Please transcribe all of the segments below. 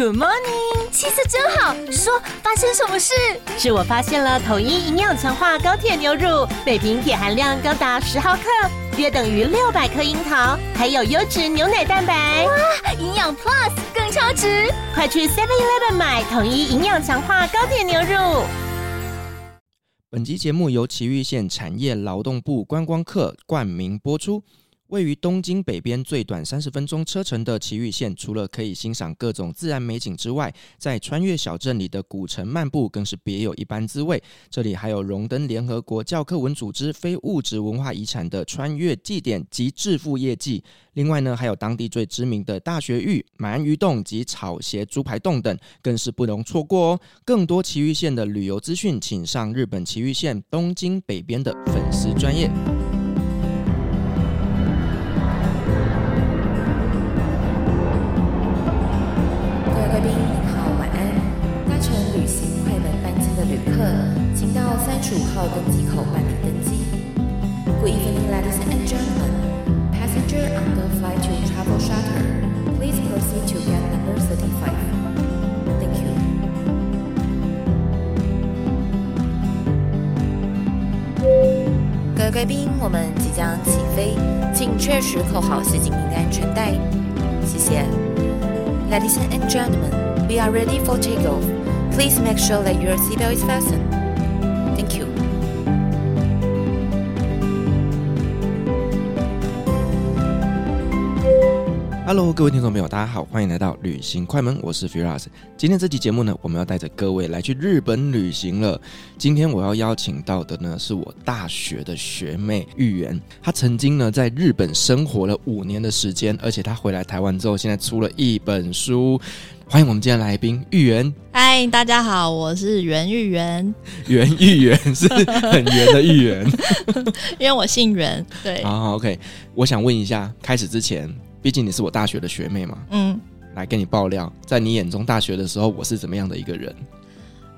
Good morning，气色真好。说发生什么事？是我发现了统一营养强化高铁牛乳，每瓶铁含量高达十毫克，约等于六百克樱桃，还有优质牛奶蛋白。哇，营养 Plus 更超值！快去 Seven Eleven 买统一营养强化高铁牛乳。本集节目由奇玉县产业劳动部观光课冠名播出。位于东京北边最短三十分钟车程的埼玉县，除了可以欣赏各种自然美景之外，在穿越小镇里的古城漫步更是别有一番滋味。这里还有荣登联合国教科文组织非物质文化遗产的穿越祭典及致富业绩。另外呢，还有当地最知名的大学玉、鳗鱼洞及草鞋猪排洞等，更是不容错过哦。更多埼玉县的旅游资讯，请上日本埼玉县东京北边的粉丝专业请到三。十五号登机口办理登机。Good evening, ladies and gentlemen. Passenger on the flight to Travel Shuttle, please proceed to gate number thirty-five. Thank you. 各位贵宾，我们即将起飞，请确实扣好系紧您的安全带。谢谢。Ladies and gentlemen, we are ready for takeoff. Please make sure that your seatbelt is fastened. Hello，各位听众朋友，大家好，欢迎来到旅行快门，我是 Firas。今天这期节目呢，我们要带着各位来去日本旅行了。今天我要邀请到的呢，是我大学的学妹玉圆，她曾经呢在日本生活了五年的时间，而且她回来台湾之后，现在出了一本书。欢迎我们今天来宾玉圆。嗨，大家好，我是袁玉圆。袁玉圆是很圆的玉圆，因为我姓袁。对，好，好，OK。我想问一下，开始之前。毕竟你是我大学的学妹嘛，嗯，来跟你爆料，在你眼中大学的时候，我是怎么样的一个人？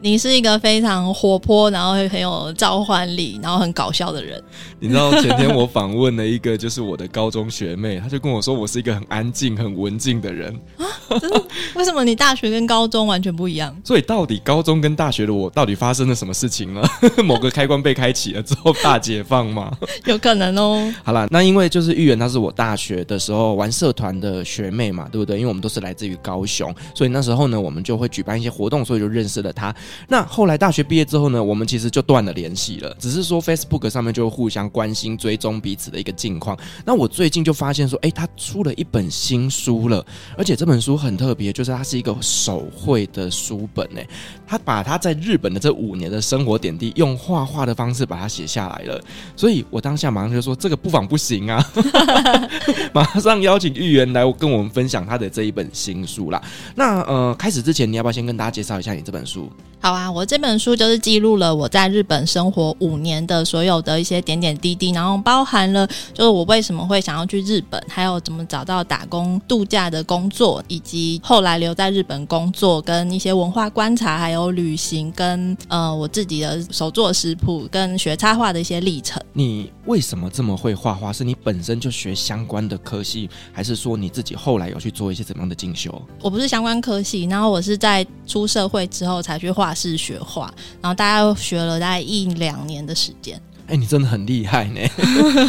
你是一个非常活泼，然后很有召唤力，然后很搞笑的人。你知道前天我访问了一个就是我的高中学妹，她就跟我说我是一个很安静、很文静的人啊。真的？为什么你大学跟高中完全不一样？所以到底高中跟大学的我到底发生了什么事情呢？某个开关被开启了之后大解放吗？有可能哦。好了，那因为就是玉圆，她是我大学的时候玩社团的学妹嘛，对不对？因为我们都是来自于高雄，所以那时候呢，我们就会举办一些活动，所以就认识了她。那后来大学毕业之后呢，我们其实就断了联系了，只是说 Facebook 上面就互相关心、追踪彼此的一个近况。那我最近就发现说，诶，他出了一本新书了，而且这本书很特别，就是它是一个手绘的书本，诶，他把他在日本的这五年的生活点滴，用画画的方式把它写下来了。所以我当下马上就说，这个不妨不行啊，马上邀请玉圆来跟我们分享他的这一本新书啦。那呃，开始之前，你要不要先跟大家介绍一下你这本书？好啊，我这本书就是记录了我在日本生活五年的所有的一些点点滴滴，然后包含了就是我为什么会想要去日本，还有怎么找到打工度假的工作，以及后来留在日本工作，跟一些文化观察，还有旅行，跟呃我自己的手作食谱，跟学插画的一些历程。你为什么这么会画画？是你本身就学相关的科系，还是说你自己后来有去做一些怎么样的进修？我不是相关科系，然后我是在出社会之后才去画。是学画，然后大概学了大概一两年的时间。哎，你真的很厉害呢！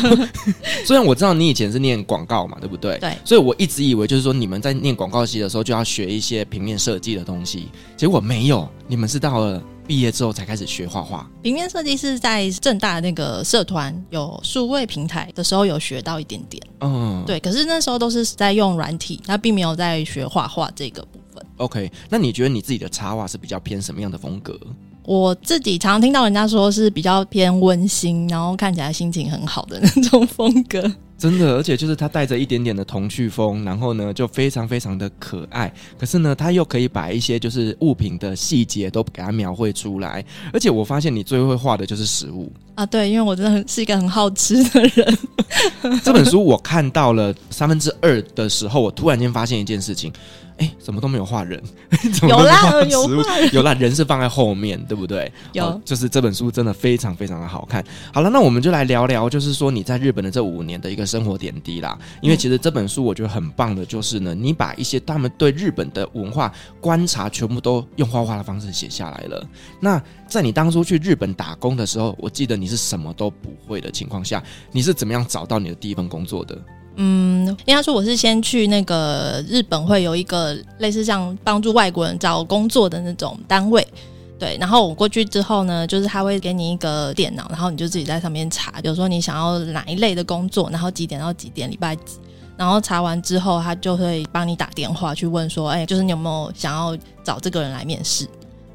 虽然我知道你以前是念广告嘛，对不对？对。所以我一直以为就是说你们在念广告系的时候就要学一些平面设计的东西，结果没有，你们是到了毕业之后才开始学画画。平面设计是在正大那个社团有数位平台的时候有学到一点点。嗯，对。可是那时候都是在用软体，他并没有在学画画这个部分。OK，那你觉得你自己的插画是比较偏什么样的风格？我自己常常听到人家说是比较偏温馨，然后看起来心情很好的那种风格。真的，而且就是它带着一点点的童趣风，然后呢就非常非常的可爱。可是呢，它又可以把一些就是物品的细节都给它描绘出来。而且我发现你最会画的就是食物啊，对，因为我真的很是一个很好吃的人。这本书我看到了三分之二的时候，我突然间发现一件事情。诶，哎，怎么都没有画人？有啦，有有啦，人是放在后面，对不对？有，就是这本书真的非常非常的好看。好了，那我们就来聊聊，就是说你在日本的这五年的一个生活点滴啦。因为其实这本书我觉得很棒的，就是呢，你把一些他们对日本的文化观察全部都用画画的方式写下来了。那在你当初去日本打工的时候，我记得你是什么都不会的情况下，你是怎么样找到你的第一份工作的？嗯，应该说我是先去那个日本，会有一个类似像帮助外国人找工作的那种单位，对。然后我过去之后呢，就是他会给你一个电脑，然后你就自己在上面查，比如说你想要哪一类的工作，然后几点到几点，礼拜几。然后查完之后，他就会帮你打电话去问说，哎，就是你有没有想要找这个人来面试？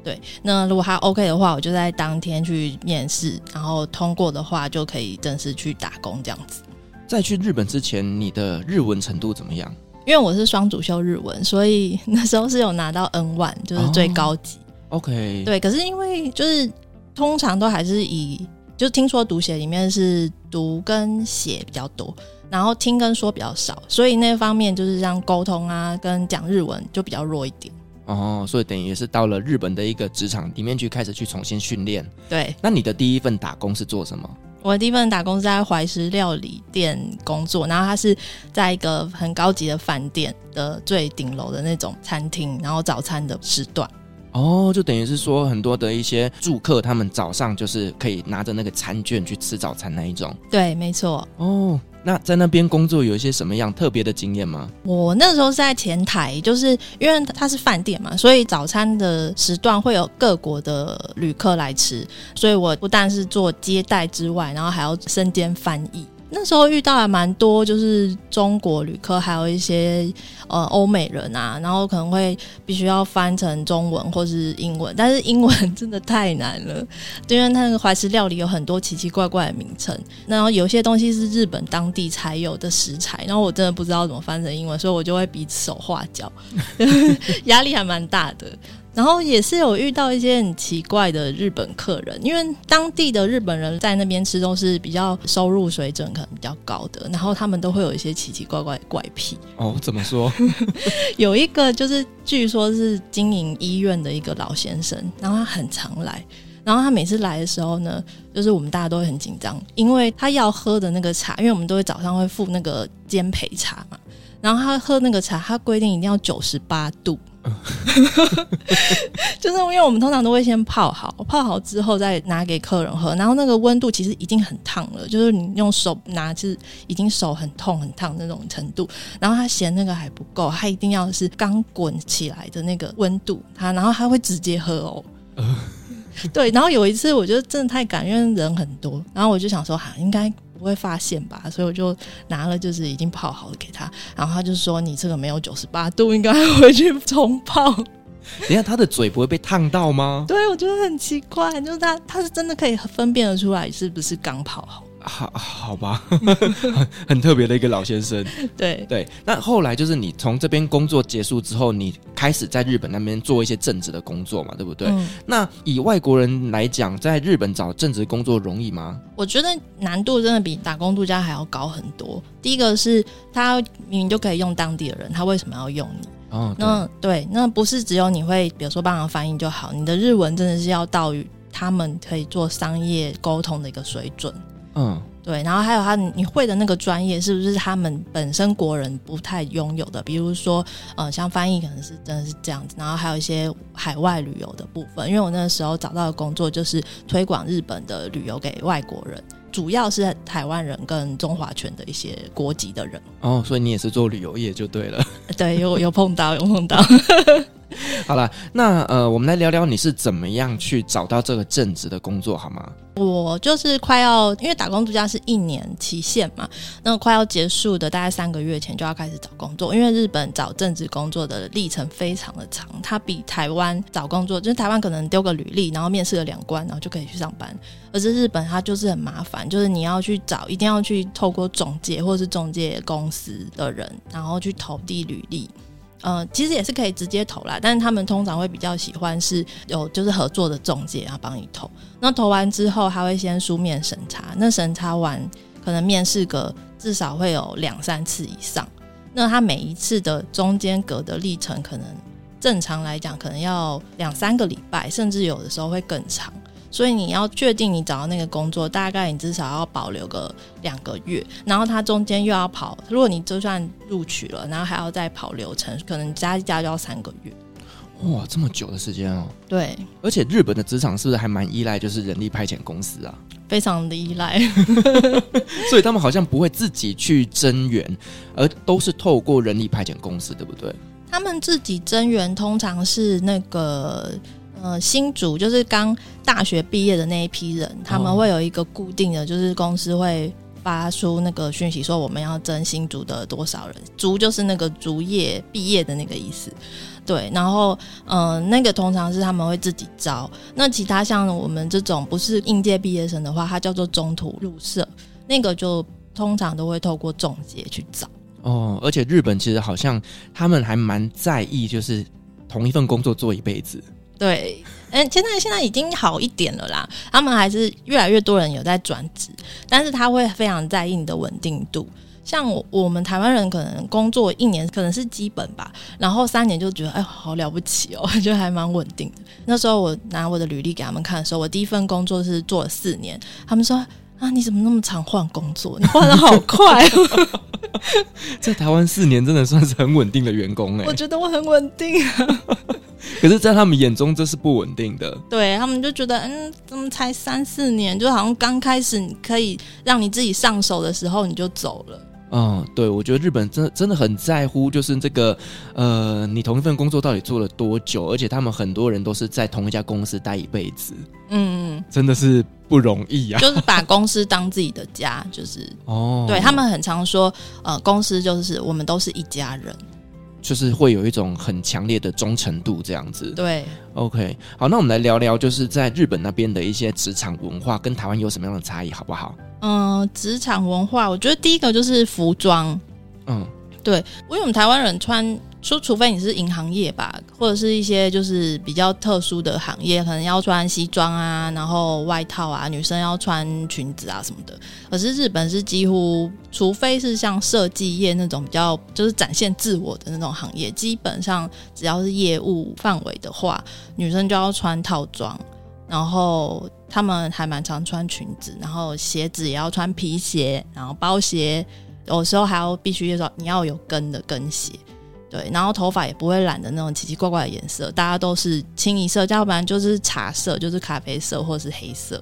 对。那如果他 OK 的话，我就在当天去面试，然后通过的话就可以正式去打工这样子。在去日本之前，你的日文程度怎么样？因为我是双主修日文，所以那时候是有拿到 N1，就是最高级。Oh, OK，对。可是因为就是通常都还是以，就是听说读写里面是读跟写比较多，然后听跟说比较少，所以那方面就是像沟通啊跟讲日文就比较弱一点。哦，所以等于也是到了日本的一个职场里面去开始去重新训练。对。那你的第一份打工是做什么？我的第一份打工是在怀石料理店工作，然后它是在一个很高级的饭店的最顶楼的那种餐厅，然后早餐的时段。哦，就等于是说很多的一些住客，他们早上就是可以拿着那个餐券去吃早餐那一种。对，没错。哦。那在那边工作有一些什么样特别的经验吗？我那时候是在前台，就是因为它是饭店嘛，所以早餐的时段会有各国的旅客来吃，所以我不但是做接待之外，然后还要身兼翻译。那时候遇到还蛮多，就是中国旅客，还有一些呃欧美人啊，然后可能会必须要翻成中文或是英文，但是英文真的太难了，因为那个怀石料理有很多奇奇怪怪的名称，然后有些东西是日本当地才有的食材，然后我真的不知道怎么翻成英文，所以我就会比手画脚，压力还蛮大的。然后也是有遇到一些很奇怪的日本客人，因为当地的日本人在那边吃都是比较收入水准可能比较高的，然后他们都会有一些奇奇怪怪的怪癖。哦，怎么说？有一个就是据说是经营医院的一个老先生，然后他很常来，然后他每次来的时候呢，就是我们大家都会很紧张，因为他要喝的那个茶，因为我们都会早上会付那个煎焙茶嘛，然后他喝那个茶，他规定一定要九十八度。就是因为我们通常都会先泡好，泡好之后再拿给客人喝，然后那个温度其实已经很烫了，就是你用手拿，就是已经手很痛很烫那种程度。然后他嫌那个还不够，他一定要是刚滚起来的那个温度，他然后他会直接喝哦。对，然后有一次我觉得真的太赶，因为人很多，然后我就想说，哈，应该。不会发现吧？所以我就拿了，就是已经泡好了给他，然后他就说：“你这个没有九十八度，应该回去重泡。”等下他的嘴不会被烫到吗？对，我觉得很奇怪，就是他他是真的可以分辨得出来是不是刚泡好。好，好吧，很特别的一个老先生。对对，那后来就是你从这边工作结束之后，你开始在日本那边做一些正职的工作嘛，对不对？嗯。那以外国人来讲，在日本找正职工作容易吗？我觉得难度真的比打工度假还要高很多。第一个是他明明就可以用当地的人，他为什么要用你？哦，那对，那不是只有你会，比如说帮忙翻译就好，你的日文真的是要到他们可以做商业沟通的一个水准。嗯，对，然后还有他你会的那个专业是不是他们本身国人不太拥有的？比如说，呃，像翻译可能是真的是这样子，然后还有一些海外旅游的部分。因为我那个时候找到的工作就是推广日本的旅游给外国人，主要是台湾人跟中华圈的一些国籍的人。哦，所以你也是做旅游业就对了。对，有有碰到，有碰到。好了，那呃，我们来聊聊你是怎么样去找到这个正职的工作，好吗？我就是快要，因为打工度假是一年期限嘛，那快要结束的大概三个月前就要开始找工作，因为日本找正职工作的历程非常的长，它比台湾找工作，就是台湾可能丢个履历，然后面试了两关，然后就可以去上班，而是日本它就是很麻烦，就是你要去找，一定要去透过中介或是中介公司的人，然后去投递履历。呃，其实也是可以直接投啦，但是他们通常会比较喜欢是有就是合作的中介，然后帮你投。那投完之后，他会先书面审查，那审查完可能面试个至少会有两三次以上，那他每一次的中间隔的历程，可能正常来讲，可能要两三个礼拜，甚至有的时候会更长。所以你要确定你找到那个工作，大概你至少要保留个两个月，然后它中间又要跑。如果你就算录取了，然后还要再跑流程，可能加一加就要三个月。哇，这么久的时间哦！对，而且日本的职场是不是还蛮依赖就是人力派遣公司啊？非常的依赖，所以他们好像不会自己去增援，而都是透过人力派遣公司，对不对？他们自己增援通常是那个。呃，新竹就是刚大学毕业的那一批人，他们会有一个固定的，就是公司会发出那个讯息，说我们要征新竹的多少人，竹就是那个竹业毕业的那个意思，对。然后，嗯、呃，那个通常是他们会自己招。那其他像我们这种不是应届毕业生的话，它叫做中途入社，那个就通常都会透过中介去找。哦，而且日本其实好像他们还蛮在意，就是同一份工作做一辈子。对，嗯，现在现在已经好一点了啦。他们还是越来越多人有在转职，但是他会非常在意你的稳定度。像我，我们台湾人可能工作一年可能是基本吧，然后三年就觉得哎，好了不起哦，就还蛮稳定的。那时候我拿我的履历给他们看的时候，我第一份工作是做了四年，他们说啊，你怎么那么常换工作？你换的好 快哦。在台湾四年真的算是很稳定的员工哎，我觉得我很稳定啊。可是，在他们眼中，这是不稳定的。对，他们就觉得，嗯，怎么才三四年，就好像刚开始你可以让你自己上手的时候，你就走了。嗯，对，我觉得日本真的真的很在乎，就是这个，呃，你同一份工作到底做了多久，而且他们很多人都是在同一家公司待一辈子。嗯，真的是不容易啊。就是把公司当自己的家，就是哦，对他们很常说，呃，公司就是我们都是一家人。就是会有一种很强烈的忠诚度这样子。对，OK，好，那我们来聊聊，就是在日本那边的一些职场文化跟台湾有什么样的差异，好不好？嗯、呃，职场文化，我觉得第一个就是服装。嗯，对，因为我们台湾人穿。说，除非你是银行业吧，或者是一些就是比较特殊的行业，可能要穿西装啊，然后外套啊，女生要穿裙子啊什么的。可是日本是几乎，除非是像设计业那种比较就是展现自我的那种行业，基本上只要是业务范围的话，女生就要穿套装，然后他们还蛮常穿裙子，然后鞋子也要穿皮鞋，然后包鞋，有时候还要必须说你要有跟的跟鞋。对，然后头发也不会染的那种奇奇怪怪的颜色，大家都是清一色，要不然就是茶色，就是咖啡色或者是黑色。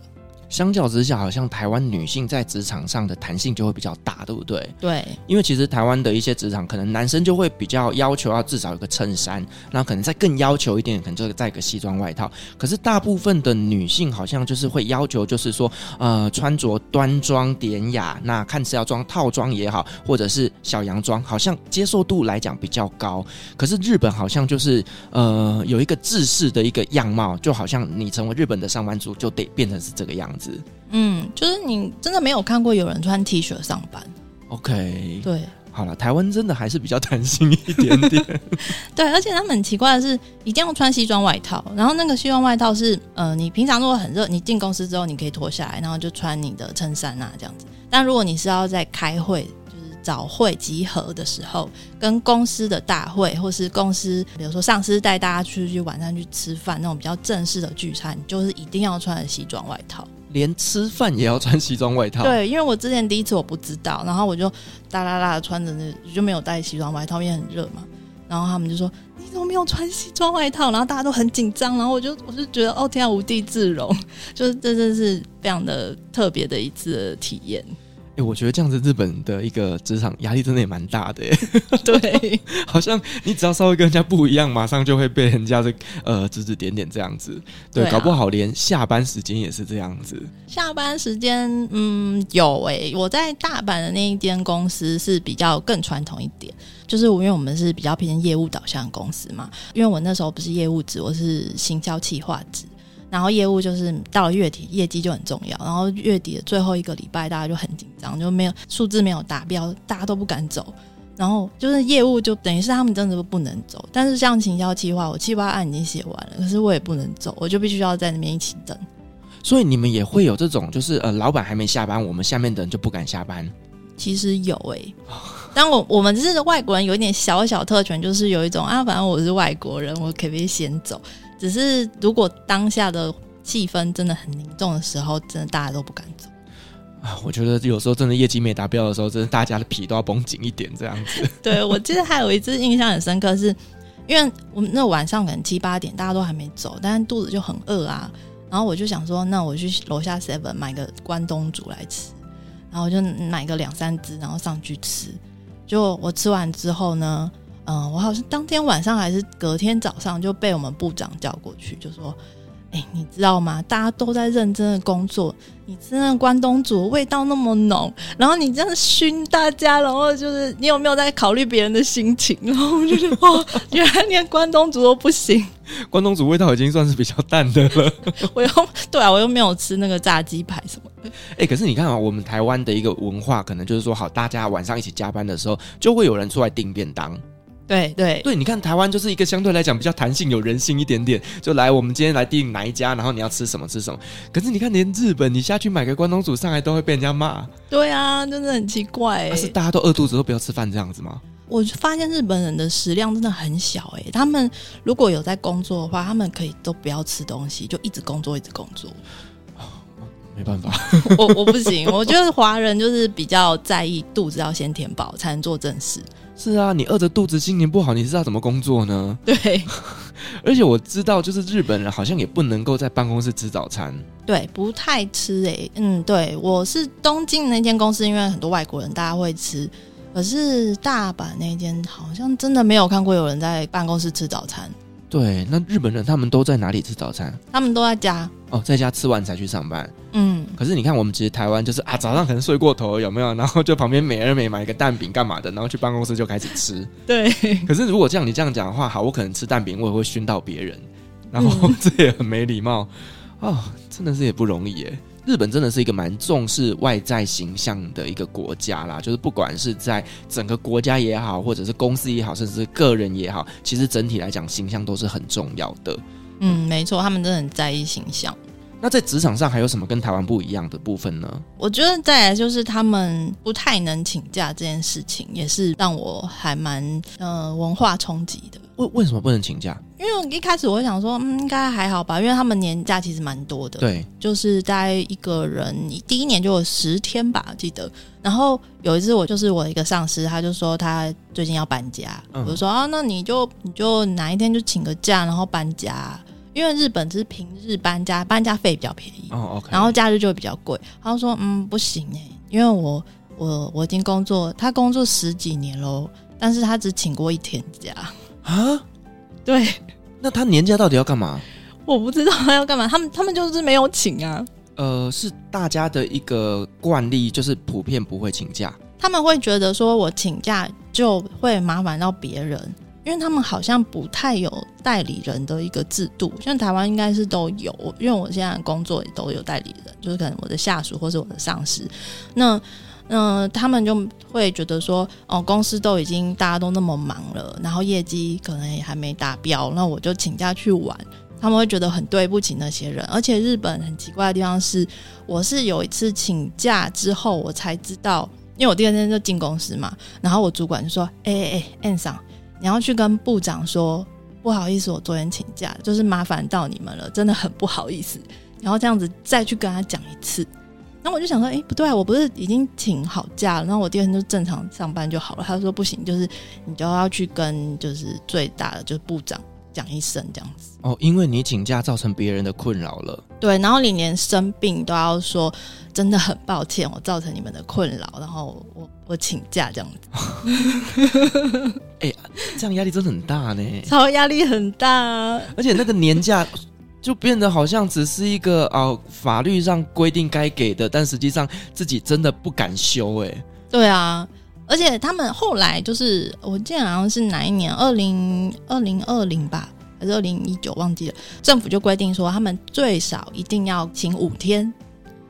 相较之下，好像台湾女性在职场上的弹性就会比较大，对不对？对，因为其实台湾的一些职场，可能男生就会比较要求要至少有个衬衫，那可能再更要求一点，可能就再一个西装外套。可是大部分的女性好像就是会要求，就是说，呃，穿着端庄典雅，那看似要装套装也好，或者是小洋装，好像接受度来讲比较高。可是日本好像就是，呃，有一个制式的一个样貌，就好像你成为日本的上班族，就得变成是这个样子。嗯，就是你真的没有看过有人穿 T 恤上班。OK，对，好了，台湾真的还是比较弹性一点点。对，而且他们很奇怪的是，一定要穿西装外套。然后那个西装外套是，呃，你平常如果很热，你进公司之后你可以脱下来，然后就穿你的衬衫啊这样子。但如果你是要在开会，就是早会集合的时候，跟公司的大会，或是公司，比如说上司带大家出去晚上去吃饭那种比较正式的聚餐，就是一定要穿的西装外套。连吃饭也要穿西装外套？对，因为我之前第一次我不知道，然后我就哒啦啦穿着那，就没有带西装外套，因为很热嘛。然后他们就说：“你怎么没有穿西装外套？”然后大家都很紧张，然后我就我就觉得哦天啊，无地自容，就是这真是非常的特别的一次体验。哎、欸，我觉得这样子日本的一个职场压力真的也蛮大的耶。对，好像你只要稍微跟人家不一样，马上就会被人家这呃指指点点这样子。对，搞不好连下班时间也是这样子。下班时间，嗯，有诶、欸，我在大阪的那一间公司是比较更传统一点，就是因为我们是比较偏业务导向的公司嘛。因为我那时候不是业务职，我是行销企划职。然后业务就是到了月底，业绩就很重要。然后月底的最后一个礼拜，大家就很紧张，就没有数字没有达标，大家都不敢走。然后就是业务就等于是他们真的都不能走。但是像行销计划，我计划案已经写完了，可是我也不能走，我就必须要在那边一起等。所以你们也会有这种，就是呃，老板还没下班，我们下面的人就不敢下班。其实有诶、欸。但我我们是外国人，有一点小小特权，就是有一种啊，反正我是外国人，我可不可以先走？只是如果当下的气氛真的很凝重的时候，真的大家都不敢走。啊，我觉得有时候真的业绩没达标的时候，真的大家的皮都要绷紧一点，这样子。对，我记得还有一次印象很深刻是，是因为我们那晚上可能七八点，大家都还没走，但是肚子就很饿啊。然后我就想说，那我去楼下 seven 买个关东煮来吃，然后我就买个两三只，然后上去吃。就我吃完之后呢，嗯、呃，我好像当天晚上还是隔天早上就被我们部长叫过去，就说。哎，你知道吗？大家都在认真的工作，你吃那关东煮味道那么浓，然后你这样熏大家，然后就是你有没有在考虑别人的心情？然后我就觉得哇，原来连关东煮都不行。关东煮味道已经算是比较淡的了。我又对啊，我又没有吃那个炸鸡排什么的。哎，可是你看啊，我们台湾的一个文化，可能就是说，好，大家晚上一起加班的时候，就会有人出来订便当。对对对，你看台湾就是一个相对来讲比较弹性、有人性一点点，就来我们今天来订哪一家，然后你要吃什么吃什么。可是你看，连日本你下去买个关东煮上来都会被人家骂。对啊，真的很奇怪。啊、是大家都饿肚子都不要吃饭这样子吗？我就发现日本人的食量真的很小哎，他们如果有在工作的话，他们可以都不要吃东西，就一直工作一直工作。没办法，我我不行，我觉得华人就是比较在意肚子要先填饱才能做正事。是啊，你饿着肚子，心情不好，你是要怎么工作呢？对，而且我知道，就是日本人好像也不能够在办公室吃早餐。对，不太吃诶、欸。嗯，对，我是东京那间公司，因为很多外国人，大家会吃。可是大阪那间好像真的没有看过有人在办公室吃早餐。对，那日本人他们都在哪里吃早餐？他们都在家。哦，在家吃完才去上班。嗯，可是你看，我们其实台湾就是啊，早上可能睡过头有没有？然后就旁边美而美买一个蛋饼干嘛的，然后去办公室就开始吃。对。可是如果这样你这样讲的话，好，我可能吃蛋饼我也会熏到别人，然后 这也很没礼貌哦，真的是也不容易耶。日本真的是一个蛮重视外在形象的一个国家啦，就是不管是在整个国家也好，或者是公司也好，甚至是个人也好，其实整体来讲形象都是很重要的。嗯，没错，他们真的很在意形象。那在职场上还有什么跟台湾不一样的部分呢？我觉得再来就是他们不太能请假这件事情，也是让我还蛮呃文化冲击的。为为什么不能请假？因为一开始我想说，嗯，应该还好吧，因为他们年假其实蛮多的。对，就是大概一个人第一年就有十天吧，记得。然后有一次我就是我一个上司，他就说他最近要搬家，嗯、我就说啊，那你就你就哪一天就请个假，然后搬家。因为日本只是平日搬家，搬家费比较便宜然后假日就会比较贵。他就说，嗯，不行哎，因为我我我已经工作，他工作十几年喽，但是他只请过一天假啊。对，那他年假到底要干嘛？我不知道他要干嘛，他们他们就是没有请啊。呃，是大家的一个惯例，就是普遍不会请假。他们会觉得说我请假就会麻烦到别人。因为他们好像不太有代理人的一个制度，像台湾应该是都有。因为我现在工作也都有代理人，就是可能我的下属或是我的上司。那嗯、他们就会觉得说，哦，公司都已经大家都那么忙了，然后业绩可能也还没达标，那我就请假去玩。他们会觉得很对不起那些人。而且日本很奇怪的地方是，我是有一次请假之后，我才知道，因为我第二天就进公司嘛，然后我主管就说，哎哎哎，N 桑。你要去跟部长说，不好意思，我昨天请假，就是麻烦到你们了，真的很不好意思。然后这样子再去跟他讲一次，然后我就想说，诶，不对啊，我不是已经请好假了，然后我第二天就正常上班就好了。他说不行，就是你就要去跟就是最大的就是部长讲一声这样子。哦，因为你请假造成别人的困扰了。对，然后你连生病都要说。真的很抱歉，我造成你们的困扰，然后我我请假这样子。哎、欸，这样压力真的很大呢，超压力很大啊！而且那个年假就变得好像只是一个哦，法律上规定该给的，但实际上自己真的不敢休。哎，对啊，而且他们后来就是，我记得好像是哪一年，二零二零二零吧，还是二零一九，忘记了。政府就规定说，他们最少一定要请五天。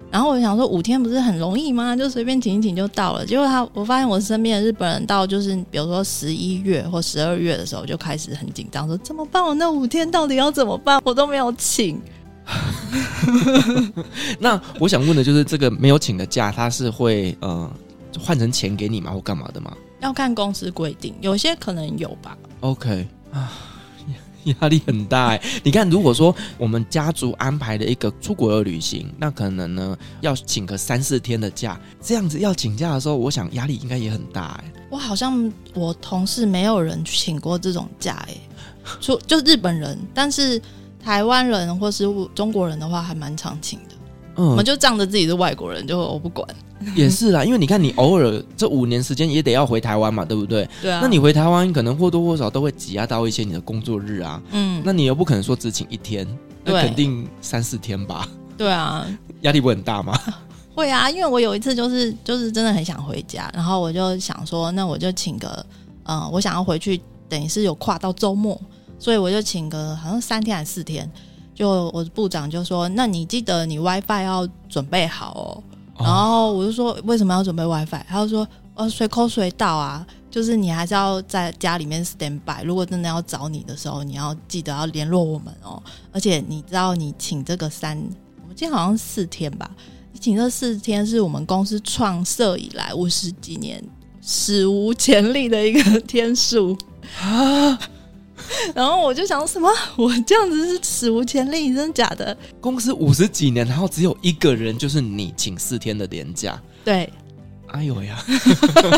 然后我想说，五天不是很容易吗？就随便请一请就到了。结果他，我发现我身边的日本人到就是，比如说十一月或十二月的时候，就开始很紧张，说怎么办？我那五天到底要怎么办？我都没有请。那我想问的就是，这个没有请的假，他是会呃换成钱给你吗，或干嘛的吗？要看公司规定，有些可能有吧。OK 啊，压力很大哎。你看，如果说我们家族安排了一个出国的旅行，那可能呢要请个三四天的假，这样子要请假的时候，我想压力应该也很大哎。我好像我同事没有人请过这种假哎，就就日本人，但是台湾人或是中国人的话，还蛮常请的。嗯，我们就仗着自己是外国人，就我不管。也是啦，因为你看，你偶尔这五年时间也得要回台湾嘛，对不对？对啊。那你回台湾，可能或多或少都会挤压到一些你的工作日啊。嗯。那你又不可能说只请一天，那肯定三四天吧？对啊。压力不会很大吗？会啊，因为我有一次就是就是真的很想回家，然后我就想说，那我就请个，呃，我想要回去，等于是有跨到周末，所以我就请个好像三天还是四天。就我的部长就说，那你记得你 WiFi 要准备好哦。然后我就说，为什么要准备 WiFi？他就说，呃，随口随到啊，就是你还是要在家里面 stand by。如果真的要找你的时候，你要记得要联络我们哦。而且你知道，你请这个三，我记得好像四天吧。你请这四天是我们公司创设以来五十几年史无前例的一个天数啊。然后我就想什么？我这样子是史无前例，真的假的？公司五十几年，然后只有一个人，就是你请四天的年假。对，哎呦呀！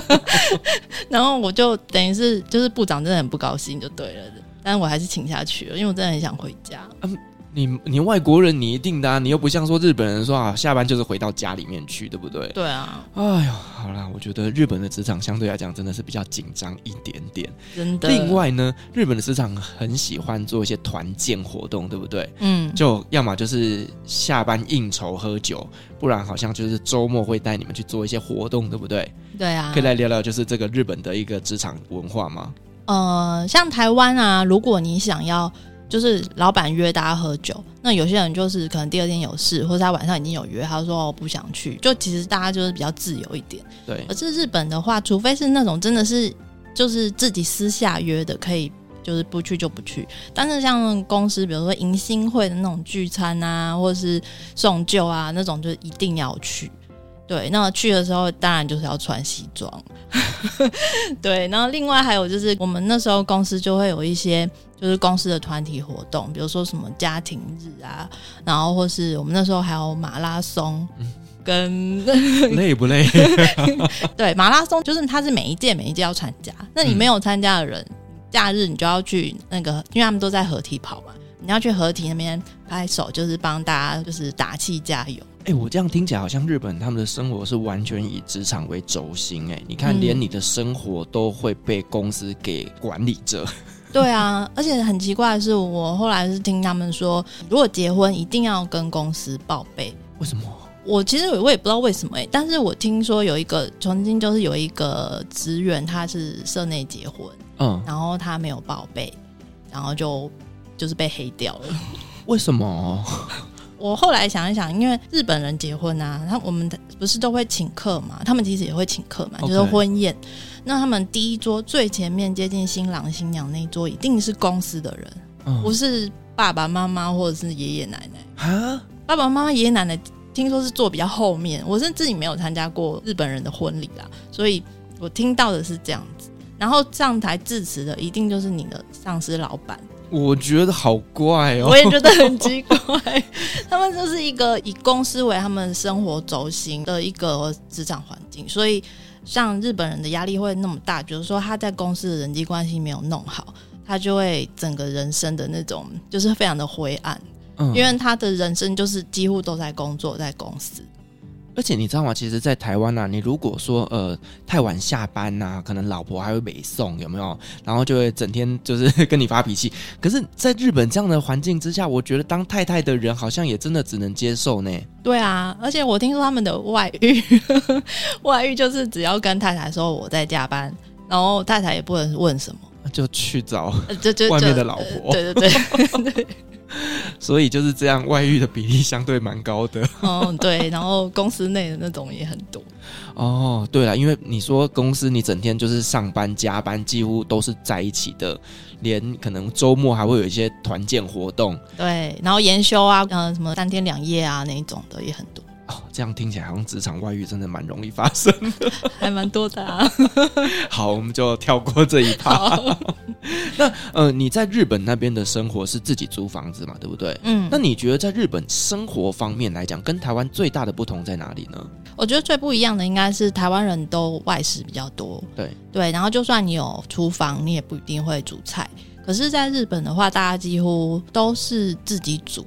然后我就等于是，就是部长真的很不高兴，就对了。但是我还是请下去了，因为我真的很想回家。嗯你你外国人你一定的啊，你又不像说日本人说啊，下班就是回到家里面去，对不对？对啊。哎呦，好啦，我觉得日本的职场相对来讲真的是比较紧张一点点。真的。另外呢，日本的职场很喜欢做一些团建活动，对不对？嗯。就要么就是下班应酬喝酒，不然好像就是周末会带你们去做一些活动，对不对？对啊。可以来聊聊就是这个日本的一个职场文化吗？呃，像台湾啊，如果你想要。就是老板约大家喝酒，那有些人就是可能第二天有事，或者他晚上已经有约，他说我不想去。就其实大家就是比较自由一点。对。而是日本的话，除非是那种真的是就是自己私下约的，可以就是不去就不去。但是像公司，比如说迎新会的那种聚餐啊，或者是送旧啊那种，就一定要去。对，那去的时候当然就是要穿西装。对，然后另外还有就是我们那时候公司就会有一些就是公司的团体活动，比如说什么家庭日啊，然后或是我们那时候还有马拉松，跟 累不累？对，马拉松就是它是每一届每一届要参加，那你没有参加的人，假日你就要去那个，因为他们都在合体跑嘛，你要去合体那边拍手，就是帮大家就是打气加油。哎、欸，我这样听起来好像日本他们的生活是完全以职场为轴心。哎，你看，连你的生活都会被公司给管理着。嗯、对啊，而且很奇怪的是，我后来是听他们说，如果结婚一定要跟公司报备。为什么？我其实我也不知道为什么。哎，但是我听说有一个曾经就是有一个职员，他是社内结婚，嗯，然后他没有报备，然后就就是被黑掉了。为什么？我后来想一想，因为日本人结婚啊，他我们不是都会请客嘛？他们其实也会请客嘛，就是婚宴。那他们第一桌最前面接近新郎新娘那一桌，一定是公司的人，嗯、不是爸爸妈妈或者是爷爷奶奶啊？爸爸妈妈、爷爷奶奶听说是坐比较后面。我是自己没有参加过日本人的婚礼啦，所以我听到的是这样子。然后上台致辞的一定就是你的上司老板。我觉得好怪哦，我也觉得很奇怪。他们就是一个以公司为他们生活轴心的一个职场环境，所以像日本人的压力会那么大，比如说他在公司的人际关系没有弄好，他就会整个人生的那种就是非常的灰暗，嗯，因为他的人生就是几乎都在工作，在公司。而且你知道吗？其实，在台湾呢、啊，你如果说呃太晚下班呐、啊，可能老婆还会北送，有没有？然后就会整天 就是跟你发脾气。可是，在日本这样的环境之下，我觉得当太太的人好像也真的只能接受呢。对啊，而且我听说他们的外遇，外遇就是只要跟太太说我在加班，然后太太也不能问什么，就去找就就外面的老婆。对对对。对 所以就是这样，外遇的比例相对蛮高的。哦，对，然后公司内的那种也很多。哦，对了，因为你说公司你整天就是上班加班，几乎都是在一起的，连可能周末还会有一些团建活动。对，然后研修啊，嗯、呃，什么三天两夜啊那一种的也很多。哦，这样听起来好像职场外遇真的蛮容易发生的，还蛮多的啊。好，我们就跳过这一趴。那呃，你在日本那边的生活是自己租房子嘛，对不对？嗯，那你觉得在日本生活方面来讲，跟台湾最大的不同在哪里呢？我觉得最不一样的应该是台湾人都外食比较多，对对，然后就算你有厨房，你也不一定会煮菜。可是，在日本的话，大家几乎都是自己煮。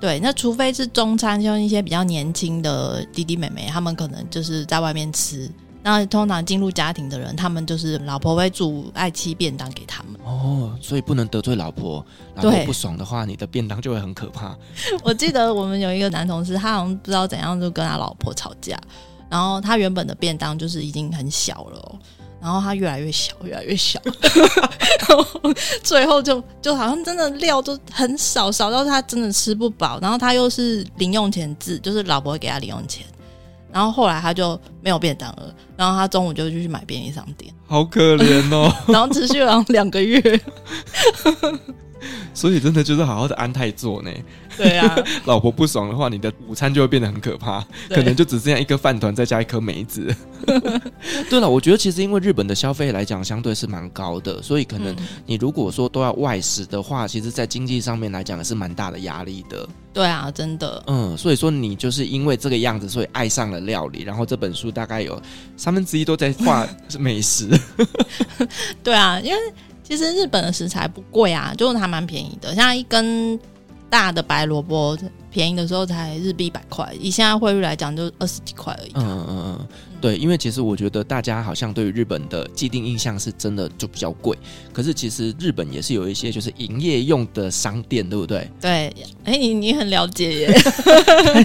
对，那除非是中餐，像一些比较年轻的弟弟妹妹，他们可能就是在外面吃。那通常进入家庭的人，他们就是老婆会煮爱妻便当给他们。哦，所以不能得罪老婆，老婆不爽的话，你的便当就会很可怕。我记得我们有一个男同事，他好像不知道怎样就跟他老婆吵架，然后他原本的便当就是已经很小了哦。然后它越来越小，越来越小，然后最后就就好像真的料都很少，少到他真的吃不饱。然后他又是零用钱制，就是老婆会给他零用钱。然后后来他就没有便当了，然后他中午就去买便利商店，好可怜哦。然后持续了两个月。所以真的就是好好的安泰做呢。对啊，老婆不爽的话，你的午餐就会变得很可怕，可能就只剩下一个饭团再加一颗梅子。对了，我觉得其实因为日本的消费来讲相对是蛮高的，所以可能你如果说都要外食的话，其实在经济上面来讲也是蛮大的压力的。对啊，真的。嗯，所以说你就是因为这个样子，所以爱上了料理，然后这本书大概有三分之一都在画美食。对啊，因为。其实日本的食材不贵啊，就是还蛮便宜的。像一根大的白萝卜，便宜的时候才日币一百块，以现在汇率来讲，就二十几块而已。嗯嗯嗯嗯，对，因为其实我觉得大家好像对于日本的既定印象是真的就比较贵，可是其实日本也是有一些就是营业用的商店，对不对？对，哎，你你很了解耶？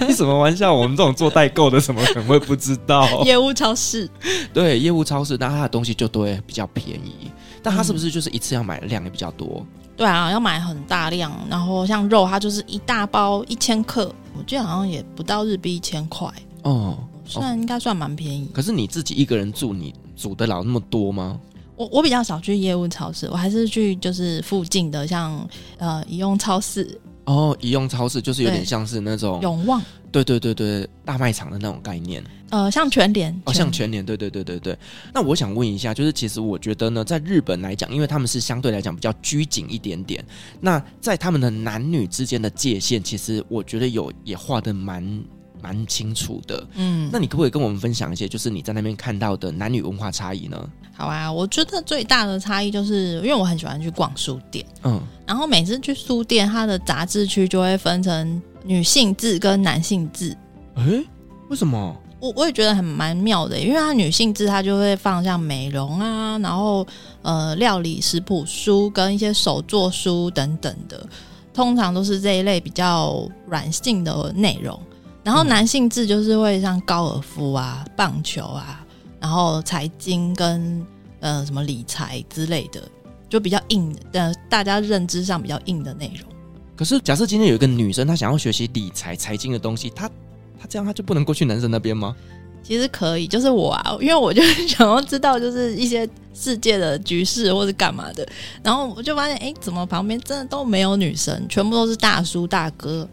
开 什么玩笑？我们这种做代购的，怎么可能会不知道？业务超市，对，业务超市，那它的东西就都会比较便宜。但它是不是就是一次要买的量也比较多？对啊，要买很大量，然后像肉，它就是一大包一千克，我记得好像也不到日币一千块哦，算应该算蛮便宜。可是你自己一个人住，你煮得了那么多吗？我我比较少去业务超市，我还是去就是附近的像呃宜用超市。哦，宜用超市就是有点像是那种永旺，对对对对，大卖场的那种概念。呃，像全联，哦，像全联，对对对对对。那我想问一下，就是其实我觉得呢，在日本来讲，因为他们是相对来讲比较拘谨一点点，那在他们的男女之间的界限，其实我觉得有也画的蛮蛮清楚的。嗯，那你可不可以跟我们分享一些，就是你在那边看到的男女文化差异呢？好啊，我觉得最大的差异就是，因为我很喜欢去逛书店，嗯，然后每次去书店，它的杂志区就会分成女性志跟男性志。诶，为什么？我我也觉得很蛮妙的，因为它女性志它就会放像美容啊，然后呃料理食谱书跟一些手作书等等的，通常都是这一类比较软性的内容。然后男性志就是会像高尔夫啊、棒球啊，然后财经跟呃什么理财之类的，就比较硬的，呃，大家认知上比较硬的内容。可是假设今天有一个女生，她想要学习理财、财经的东西，她。她这样她就不能过去男生那边吗？其实可以，就是我啊，因为我就 想要知道，就是一些世界的局势或是干嘛的，然后我就发现，哎，怎么旁边真的都没有女生，全部都是大叔大哥，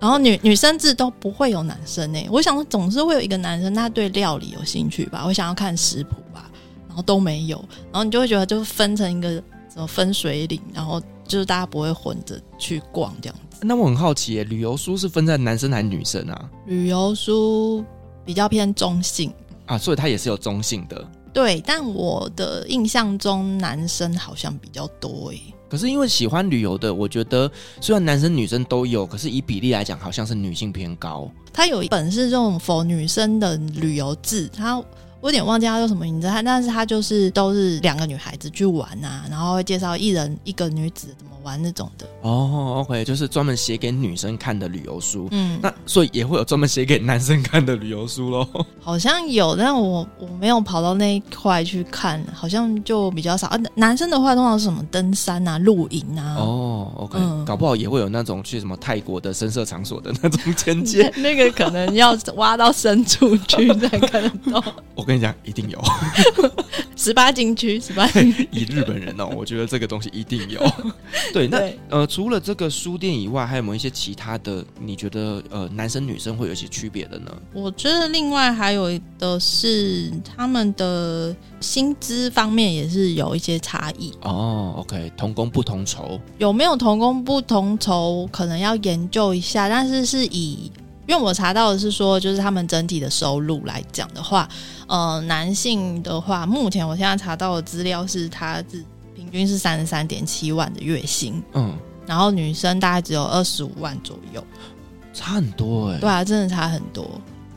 然后女女生字都不会有男生呢。我想说，总是会有一个男生，他对料理有兴趣吧，我想要看食谱吧，然后都没有，然后你就会觉得，就是分成一个什么分水岭，然后就是大家不会混着去逛这样子。那我很好奇耶，旅游书是分在男生还是女生啊？旅游书比较偏中性啊，所以它也是有中性的。对，但我的印象中男生好像比较多诶。可是因为喜欢旅游的，我觉得虽然男生女生都有，可是以比例来讲，好像是女性偏高。它有一本是这种 for 女生的旅游志，它。我有点忘记他叫什么名字，他但是他就是都是两个女孩子去玩啊，然后会介绍一人一个女子怎么玩那种的。哦，OK，就是专门写给女生看的旅游书。嗯，那所以也会有专门写给男生看的旅游书喽？好像有，但我我没有跑到那一块去看，好像就比较少。啊，男生的话通常是什么登山啊、露营啊。哦，OK，嗯，搞不好也会有那种去什么泰国的深色场所的那种简介，那个可能要挖到深处去才看得到。我跟 你讲，一定有 十八禁区，十八禁区。以日本人哦，我觉得这个东西一定有。对，那对呃，除了这个书店以外，还有没有一些其他的？你觉得呃，男生女生会有一些区别的呢？我觉得另外还有的是他们的薪资方面也是有一些差异哦。OK，同工不同酬，有没有同工不同酬，可能要研究一下。但是是以，因为我查到的是说，就是他们整体的收入来讲的话，呃，男性的话，目前我现在查到的资料是，他是平均是三十三点七万的月薪，嗯，然后女生大概只有二十五万左右，差很多哎、欸。对啊，真的差很多。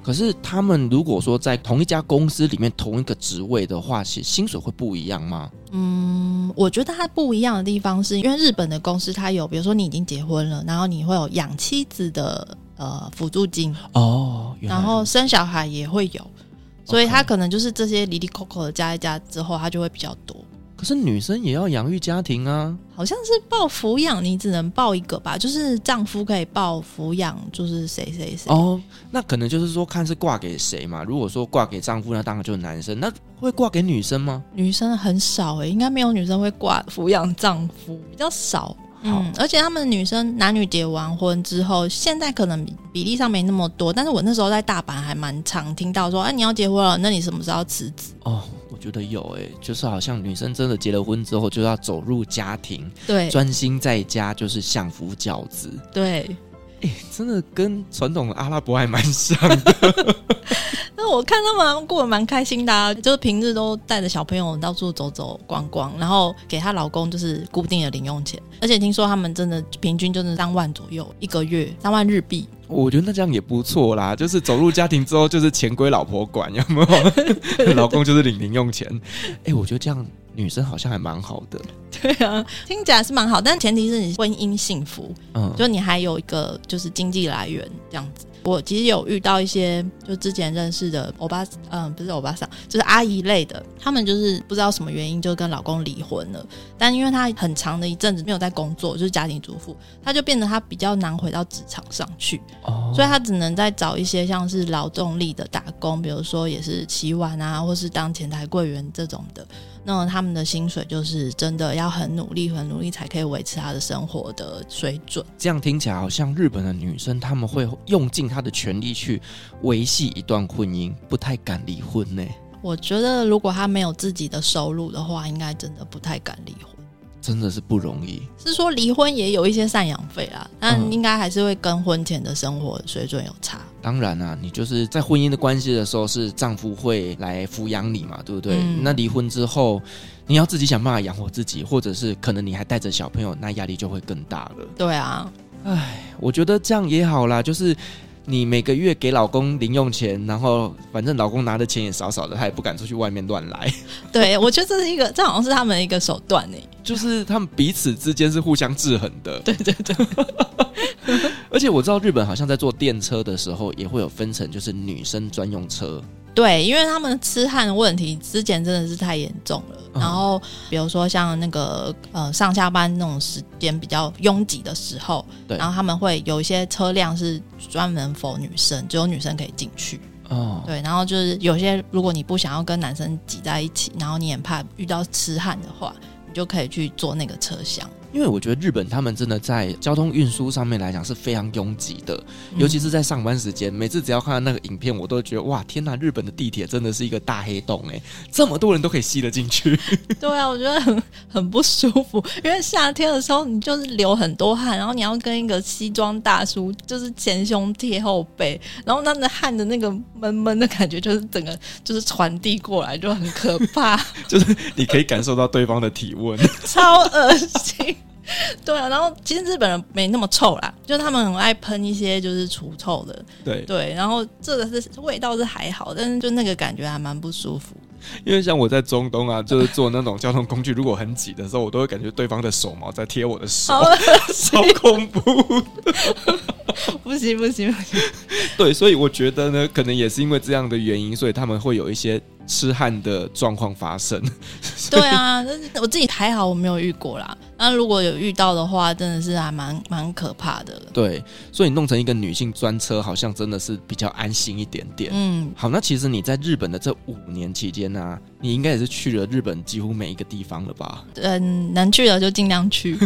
可是他们如果说在同一家公司里面同一个职位的话，其实薪水会不一样吗？嗯，我觉得它不一样的地方是因为日本的公司它有，比如说你已经结婚了，然后你会有养妻子的呃辅助金哦，然后生小孩也会有，所以他可能就是这些离离扣扣的加一加之后，他就会比较多。可是女生也要养育家庭啊，好像是报抚养，你只能报一个吧？就是丈夫可以报抚养，就是谁谁谁。哦，那可能就是说看是挂给谁嘛。如果说挂给丈夫，那当然就是男生。那会挂给女生吗？女生很少诶、欸，应该没有女生会挂抚养丈夫，比较少。嗯，而且他们女生男女结完婚之后，现在可能比例上没那么多，但是我那时候在大阪还蛮常听到说，哎、啊，你要结婚了，那你什么时候要辞职？哦，我觉得有诶、欸，就是好像女生真的结了婚之后就要走入家庭，对，专心在家就是相夫教子，对，哎、欸，真的跟传统的阿拉伯还蛮像的。那我看他们过得蛮开心的、啊，就是平日都带着小朋友到处走走逛逛，然后给她老公就是固定的零用钱，而且听说他们真的平均就是三万左右一个月，三万日币。我觉得那这样也不错啦，就是走入家庭之后，就是钱归老婆管，有没有？老公就是领零用钱。哎、欸，我觉得这样女生好像还蛮好的。对啊，听起来是蛮好，但前提是你婚姻幸福，嗯，就你还有一个就是经济来源这样子。我其实有遇到一些，就之前认识的欧巴，嗯，不是欧巴桑，就是阿姨类的，他们就是不知道什么原因就跟老公离婚了。但因为她很长的一阵子没有在工作，就是家庭主妇，她就变得她比较难回到职场上去，所以她只能再找一些像是劳动力的打工，比如说也是洗碗啊，或是当前台柜员这种的。那他们的薪水就是真的要很努力，很努力才可以维持他的生活的水准。这样听起来好像日本的女生他们会用尽她的全力去维系一段婚姻，不太敢离婚呢。我觉得如果她没有自己的收入的话，应该真的不太敢离婚。真的是不容易。是说离婚也有一些赡养费啦，但应该还是会跟婚前的生活水准有差。嗯、当然啊，你就是在婚姻的关系的时候，是丈夫会来抚养你嘛，对不对？嗯、那离婚之后，你要自己想办法养活自己，或者是可能你还带着小朋友，那压力就会更大了。对啊，唉，我觉得这样也好啦，就是。你每个月给老公零用钱，然后反正老公拿的钱也少少的，他也不敢出去外面乱来。对，我觉得这是一个，这好像是他们一个手段呢，就是他们彼此之间是互相制衡的。对 对对。而且我知道日本好像在坐电车的时候也会有分成，就是女生专用车。对，因为他们痴汉问题之前真的是太严重了。嗯、然后比如说像那个呃上下班那种时间比较拥挤的时候，对，然后他们会有一些车辆是专门 for 女生，只有女生可以进去。哦，对，然后就是有些如果你不想要跟男生挤在一起，然后你也怕遇到痴汉的话，你就可以去坐那个车厢。因为我觉得日本他们真的在交通运输上面来讲是非常拥挤的，嗯、尤其是在上班时间。每次只要看到那个影片，我都觉得哇，天哪！日本的地铁真的是一个大黑洞哎，这么多人都可以吸得进去。对啊，我觉得很很不舒服。因为夏天的时候你就是流很多汗，然后你要跟一个西装大叔就是前胸贴后背，然后那个汗的那个闷闷的感觉，就是整个就是传递过来，就很可怕。就是你可以感受到对方的体温，超恶心。对啊，然后其实日本人没那么臭啦，就他们很爱喷一些就是除臭的。对对，然后这个是味道是还好，但是就那个感觉还蛮不舒服。因为像我在中东啊，就是坐那种交通工具，如果很挤的时候，我都会感觉对方的手毛在贴我的手，好恐怖 不行不行不行。对，所以我觉得呢，可能也是因为这样的原因，所以他们会有一些痴汉的状况发生。对啊，我自己还好，我没有遇过啦。那如果有遇到的话，真的是还蛮蛮可怕的。对，所以弄成一个女性专车，好像真的是比较安心一点点。嗯，好，那其实你在日本的这五年期间呢、啊，你应该也是去了日本几乎每一个地方了吧？嗯，能去的就尽量去。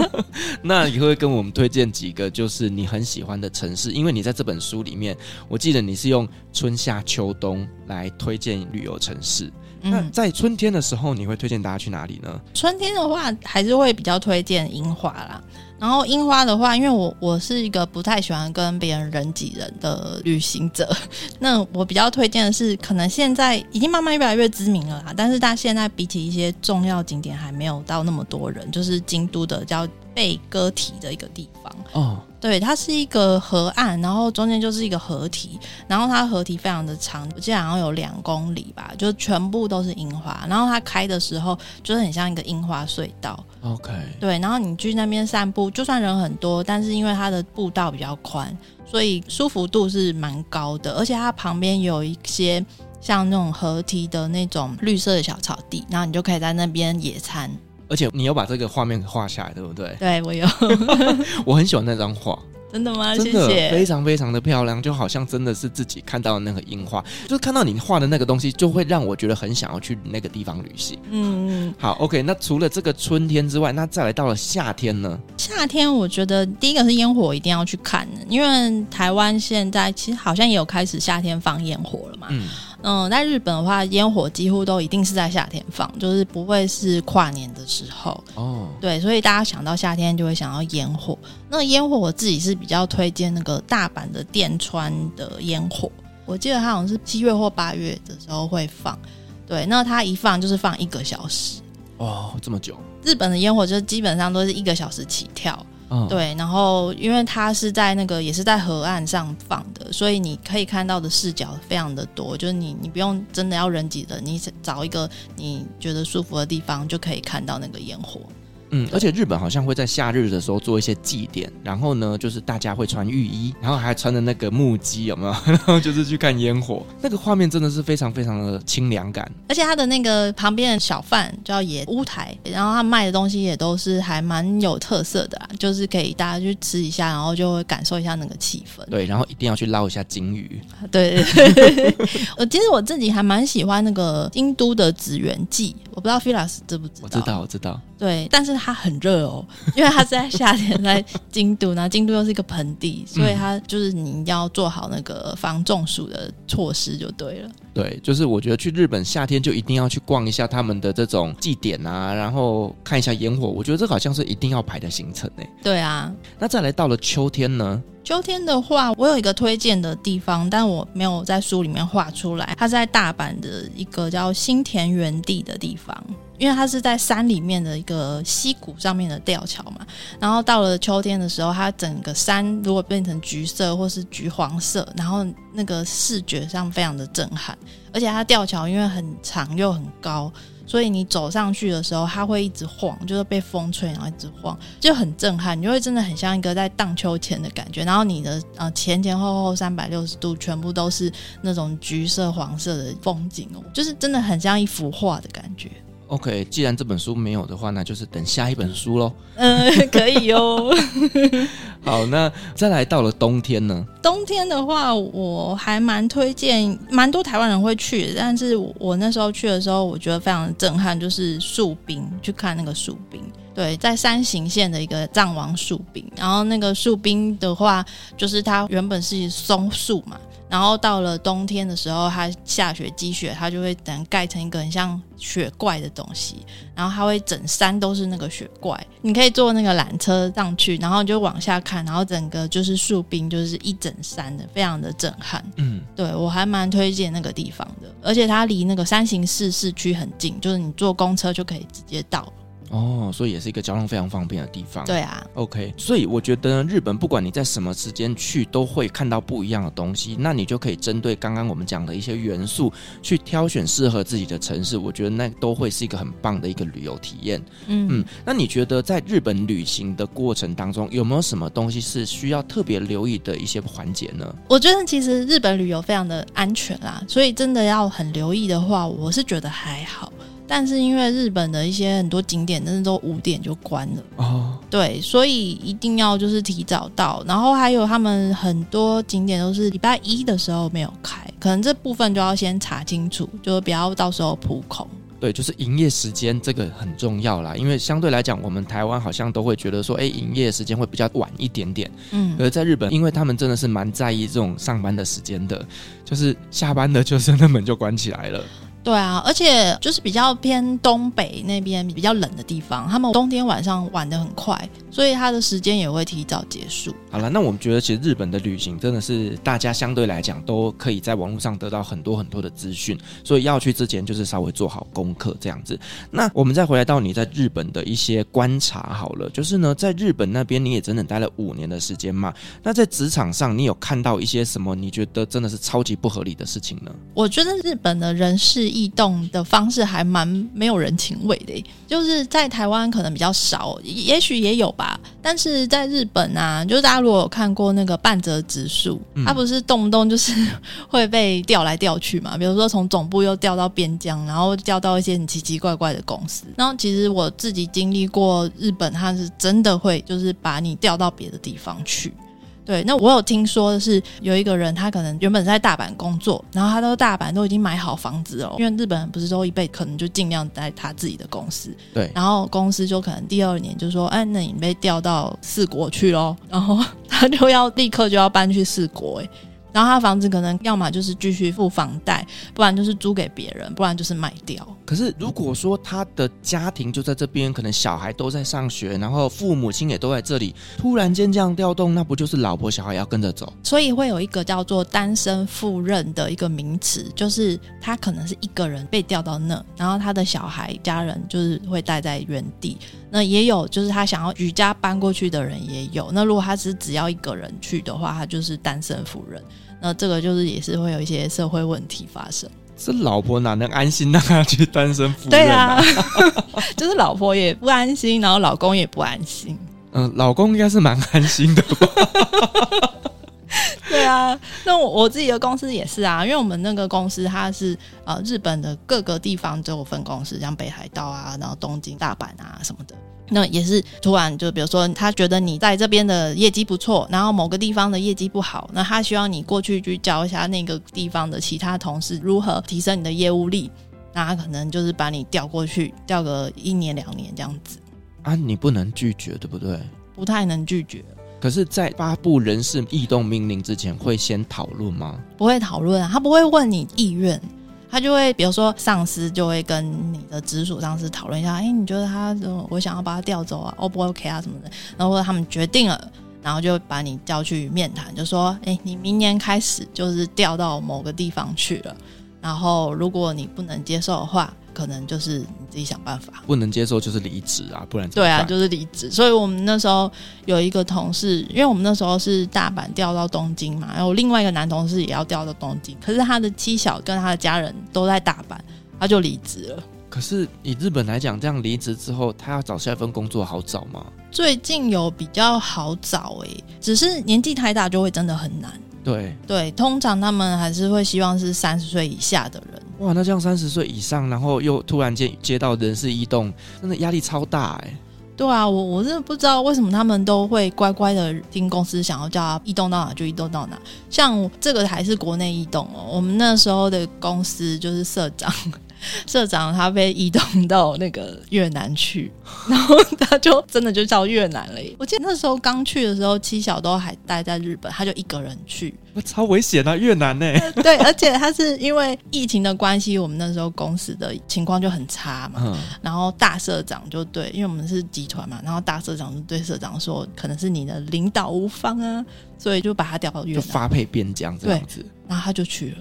那你会跟我们推荐几个就是你很喜欢的城市？因为你在这本书里面，我记得你是用春夏秋冬来推荐旅游城市。那在春天的时候，你会推荐大家去哪里呢？春天的话，还是会比较推荐樱花啦。然后樱花的话，因为我我是一个不太喜欢跟别人人挤人的旅行者，那我比较推荐的是，可能现在已经慢慢越来越知名了啦，但是它现在比起一些重要景点还没有到那么多人，就是京都的叫贝歌堤的一个地方哦。对，它是一个河岸，然后中间就是一个河堤，然后它河堤非常的长，我记得好像有两公里吧，就全部都是樱花，然后它开的时候就是很像一个樱花隧道。OK，对，然后你去那边散步，就算人很多，但是因为它的步道比较宽，所以舒服度是蛮高的，而且它旁边有一些像那种河堤的那种绿色的小草地，然后你就可以在那边野餐。而且你有把这个画面画下来，对不对？对，我有。我很喜欢那张画。真的吗？真的谢谢。非常非常的漂亮，就好像真的是自己看到的那个樱花，就是看到你画的那个东西，就会让我觉得很想要去那个地方旅行。嗯嗯。好，OK。那除了这个春天之外，那再来到了夏天呢？夏天我觉得第一个是烟火一定要去看，因为台湾现在其实好像也有开始夏天放烟火了嘛。嗯。嗯，在日本的话，烟火几乎都一定是在夏天放，就是不会是跨年的时候。哦，对，所以大家想到夏天就会想到烟火。那烟火我自己是比较推荐那个大阪的电川的烟火，我记得它好像是七月或八月的时候会放。对，那它一放就是放一个小时。哦，这么久？日本的烟火就基本上都是一个小时起跳。对，然后因为它是在那个也是在河岸上放的，所以你可以看到的视角非常的多，就是你你不用真的要人挤人，你找一个你觉得舒服的地方就可以看到那个烟火。嗯，而且日本好像会在夏日的时候做一些祭典，然后呢，就是大家会穿浴衣，然后还穿着那个木屐，有没有？然后就是去看烟火，那个画面真的是非常非常的清凉感。而且他的那个旁边的小贩叫野屋台，然后他卖的东西也都是还蛮有特色的，就是可以大家去吃一下，然后就会感受一下那个气氛。对，然后一定要去捞一下金鱼。对，我其实我自己还蛮喜欢那个京都的紫园祭，我不知道 Firas 知不知道？我知道，我知道。对，但是它很热哦，因为它是在夏天，在京都，然后京都又是一个盆地，所以它就是你要做好那个防中暑的措施就对了。对，就是我觉得去日本夏天就一定要去逛一下他们的这种祭典啊，然后看一下烟火，我觉得这好像是一定要排的行程呢。对啊，那再来到了秋天呢？秋天的话，我有一个推荐的地方，但我没有在书里面画出来，它是在大阪的一个叫新田园地的地方。因为它是在山里面的一个溪谷上面的吊桥嘛，然后到了秋天的时候，它整个山如果变成橘色或是橘黄色，然后那个视觉上非常的震撼，而且它吊桥因为很长又很高，所以你走上去的时候，它会一直晃，就是被风吹然后一直晃，就很震撼，你就会真的很像一个在荡秋千的感觉，然后你的呃前前后后三百六十度全部都是那种橘色黄色的风景哦，就是真的很像一幅画的感觉。OK，既然这本书没有的话，那就是等下一本书喽。嗯，可以哦。好，那再来到了冬天呢？冬天的话，我还蛮推荐，蛮多台湾人会去。但是我那时候去的时候，我觉得非常震撼，就是树冰，去看那个树冰。对，在山形县的一个藏王树冰，然后那个树冰的话，就是它原本是松树嘛。然后到了冬天的时候，它下雪积雪，它就会等盖成一个很像雪怪的东西，然后它会整山都是那个雪怪。你可以坐那个缆车上去，然后你就往下看，然后整个就是树冰，就是一整山的，非常的震撼。嗯，对，我还蛮推荐那个地方的，而且它离那个山形市市区很近，就是你坐公车就可以直接到。哦，所以也是一个交通非常方便的地方。对啊，OK，所以我觉得日本不管你在什么时间去，都会看到不一样的东西。那你就可以针对刚刚我们讲的一些元素，去挑选适合自己的城市。我觉得那都会是一个很棒的一个旅游体验。嗯嗯，那你觉得在日本旅行的过程当中，有没有什么东西是需要特别留意的一些环节呢？我觉得其实日本旅游非常的安全啦，所以真的要很留意的话，我是觉得还好。但是因为日本的一些很多景点，真的都五点就关了哦。对，所以一定要就是提早到。然后还有他们很多景点都是礼拜一的时候没有开，可能这部分就要先查清楚，就不要到时候扑空。对，就是营业时间这个很重要啦，因为相对来讲，我们台湾好像都会觉得说，哎，营业时间会比较晚一点点。嗯，而在日本，因为他们真的是蛮在意这种上班的时间的，就是下班的，就是那门就关起来了。对啊，而且就是比较偏东北那边比较冷的地方，他们冬天晚上玩的很快，所以它的时间也会提早结束。好了，那我们觉得其实日本的旅行真的是大家相对来讲都可以在网络上得到很多很多的资讯，所以要去之前就是稍微做好功课这样子。那我们再回来到你在日本的一些观察好了，就是呢，在日本那边你也整整待了五年的时间嘛，那在职场上你有看到一些什么你觉得真的是超级不合理的事情呢？我觉得日本的人事。异动的方式还蛮没有人情味的，就是在台湾可能比较少，也许也有吧。但是在日本啊，就是大家如果有看过那个半泽直树，他不是动不动就是会被调来调去嘛？比如说从总部又调到边疆，然后调到一些很奇奇怪怪的公司。然后其实我自己经历过日本，他是真的会就是把你调到别的地方去。对，那我有听说的是有一个人，他可能原本在大阪工作，然后他到大阪都已经买好房子了，因为日本人不是都一辈可能就尽量在他自己的公司，对，然后公司就可能第二年就说，哎，那你被调到四国去喽，然后 他就要立刻就要搬去四国，哎。然后他房子可能要么就是继续付房贷，不然就是租给别人，不然就是卖掉。可是如果说他的家庭就在这边，可能小孩都在上学，然后父母亲也都在这里，突然间这样调动，那不就是老婆小孩要跟着走？所以会有一个叫做单身赴任的一个名词，就是他可能是一个人被调到那，然后他的小孩家人就是会待在原地。那也有就是他想要举家搬过去的人也有。那如果他是只要一个人去的话，他就是单身赴任。那这个就是也是会有一些社会问题发生。这老婆哪能安心让他去单身赴任？对啊，就是老婆也不安心，然后老公也不安心。嗯、呃，老公应该是蛮安心的吧？对啊，那我我自己的公司也是啊，因为我们那个公司它是呃日本的各个地方都有分公司，像北海道啊，然后东京、大阪啊什么的。那也是突然就比如说他觉得你在这边的业绩不错，然后某个地方的业绩不好，那他需要你过去去教一下那个地方的其他同事如何提升你的业务力，那他可能就是把你调过去，调个一年两年这样子。啊，你不能拒绝，对不对？不太能拒绝。可是，在发布人事异动命令之前，会先讨论吗？不会讨论啊，他不会问你意愿。他就会，比如说上司就会跟你的直属上司讨论一下，哎，你觉得他，我想要把他调走啊，O 不 OK 啊什么的，然后他们决定了，然后就把你叫去面谈，就说，哎，你明年开始就是调到某个地方去了，然后如果你不能接受的话。可能就是你自己想办法，不能接受就是离职啊，不然对啊，就是离职。所以我们那时候有一个同事，因为我们那时候是大阪调到东京嘛，然后另外一个男同事也要调到东京，可是他的妻小跟他的家人都在大阪，他就离职了。可是以日本来讲，这样离职之后，他要找下一份工作好找吗？最近有比较好找诶、欸，只是年纪太大就会真的很难。对对，通常他们还是会希望是三十岁以下的人。哇，那这样三十岁以上，然后又突然间接到人事异动，真的压力超大哎、欸。对啊，我我真的不知道为什么他们都会乖乖的听公司想要叫他异动到哪就异动到哪。像这个还是国内异动哦，我们那时候的公司就是社长。社长他被移动到那个越南去，然后他就真的就到越南了。我记得那时候刚去的时候，七小都还待在日本，他就一个人去，超危险啊！越南呢？对，而且他是因为疫情的关系，我们那时候公司的情况就很差嘛。嗯。然后大社长就对，因为我们是集团嘛，然后大社长就对社长说，可能是你的领导无方啊，所以就把他调到越南，就发配边疆这样子。然后他就去了。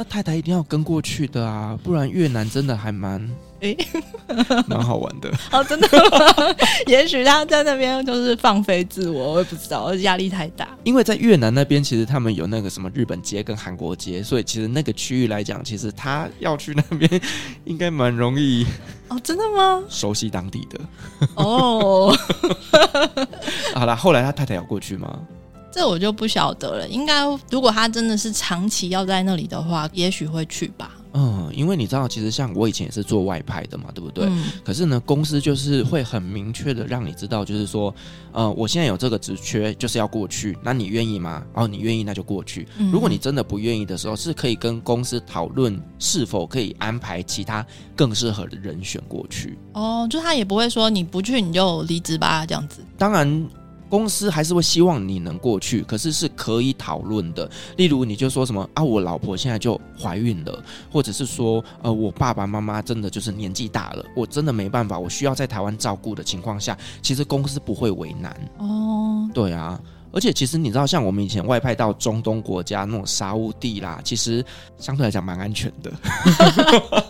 那太太一定要跟过去的啊，不然越南真的还蛮诶，蛮好玩的。哦，真的吗？也许他在那边就是放飞自我，我也不知道，压力太大。因为在越南那边，其实他们有那个什么日本街跟韩国街，所以其实那个区域来讲，其实他要去那边应该蛮容易。哦，真的吗？熟悉当地的。哦，好啦，后来他太太有过去吗？这我就不晓得了。应该如果他真的是长期要在那里的话，也许会去吧。嗯，因为你知道，其实像我以前也是做外派的嘛，对不对？嗯。可是呢，公司就是会很明确的让你知道，就是说，呃，我现在有这个职缺，就是要过去，那你愿意吗？哦，你愿意，那就过去。嗯。如果你真的不愿意的时候，是可以跟公司讨论是否可以安排其他更适合的人选过去。哦，就他也不会说你不去你就离职吧，这样子。当然。公司还是会希望你能过去，可是是可以讨论的。例如，你就说什么啊，我老婆现在就怀孕了，或者是说，呃，我爸爸妈妈真的就是年纪大了，我真的没办法，我需要在台湾照顾的情况下，其实公司不会为难。哦，对啊，而且其实你知道，像我们以前外派到中东国家那种沙乌地啦，其实相对来讲蛮安全的。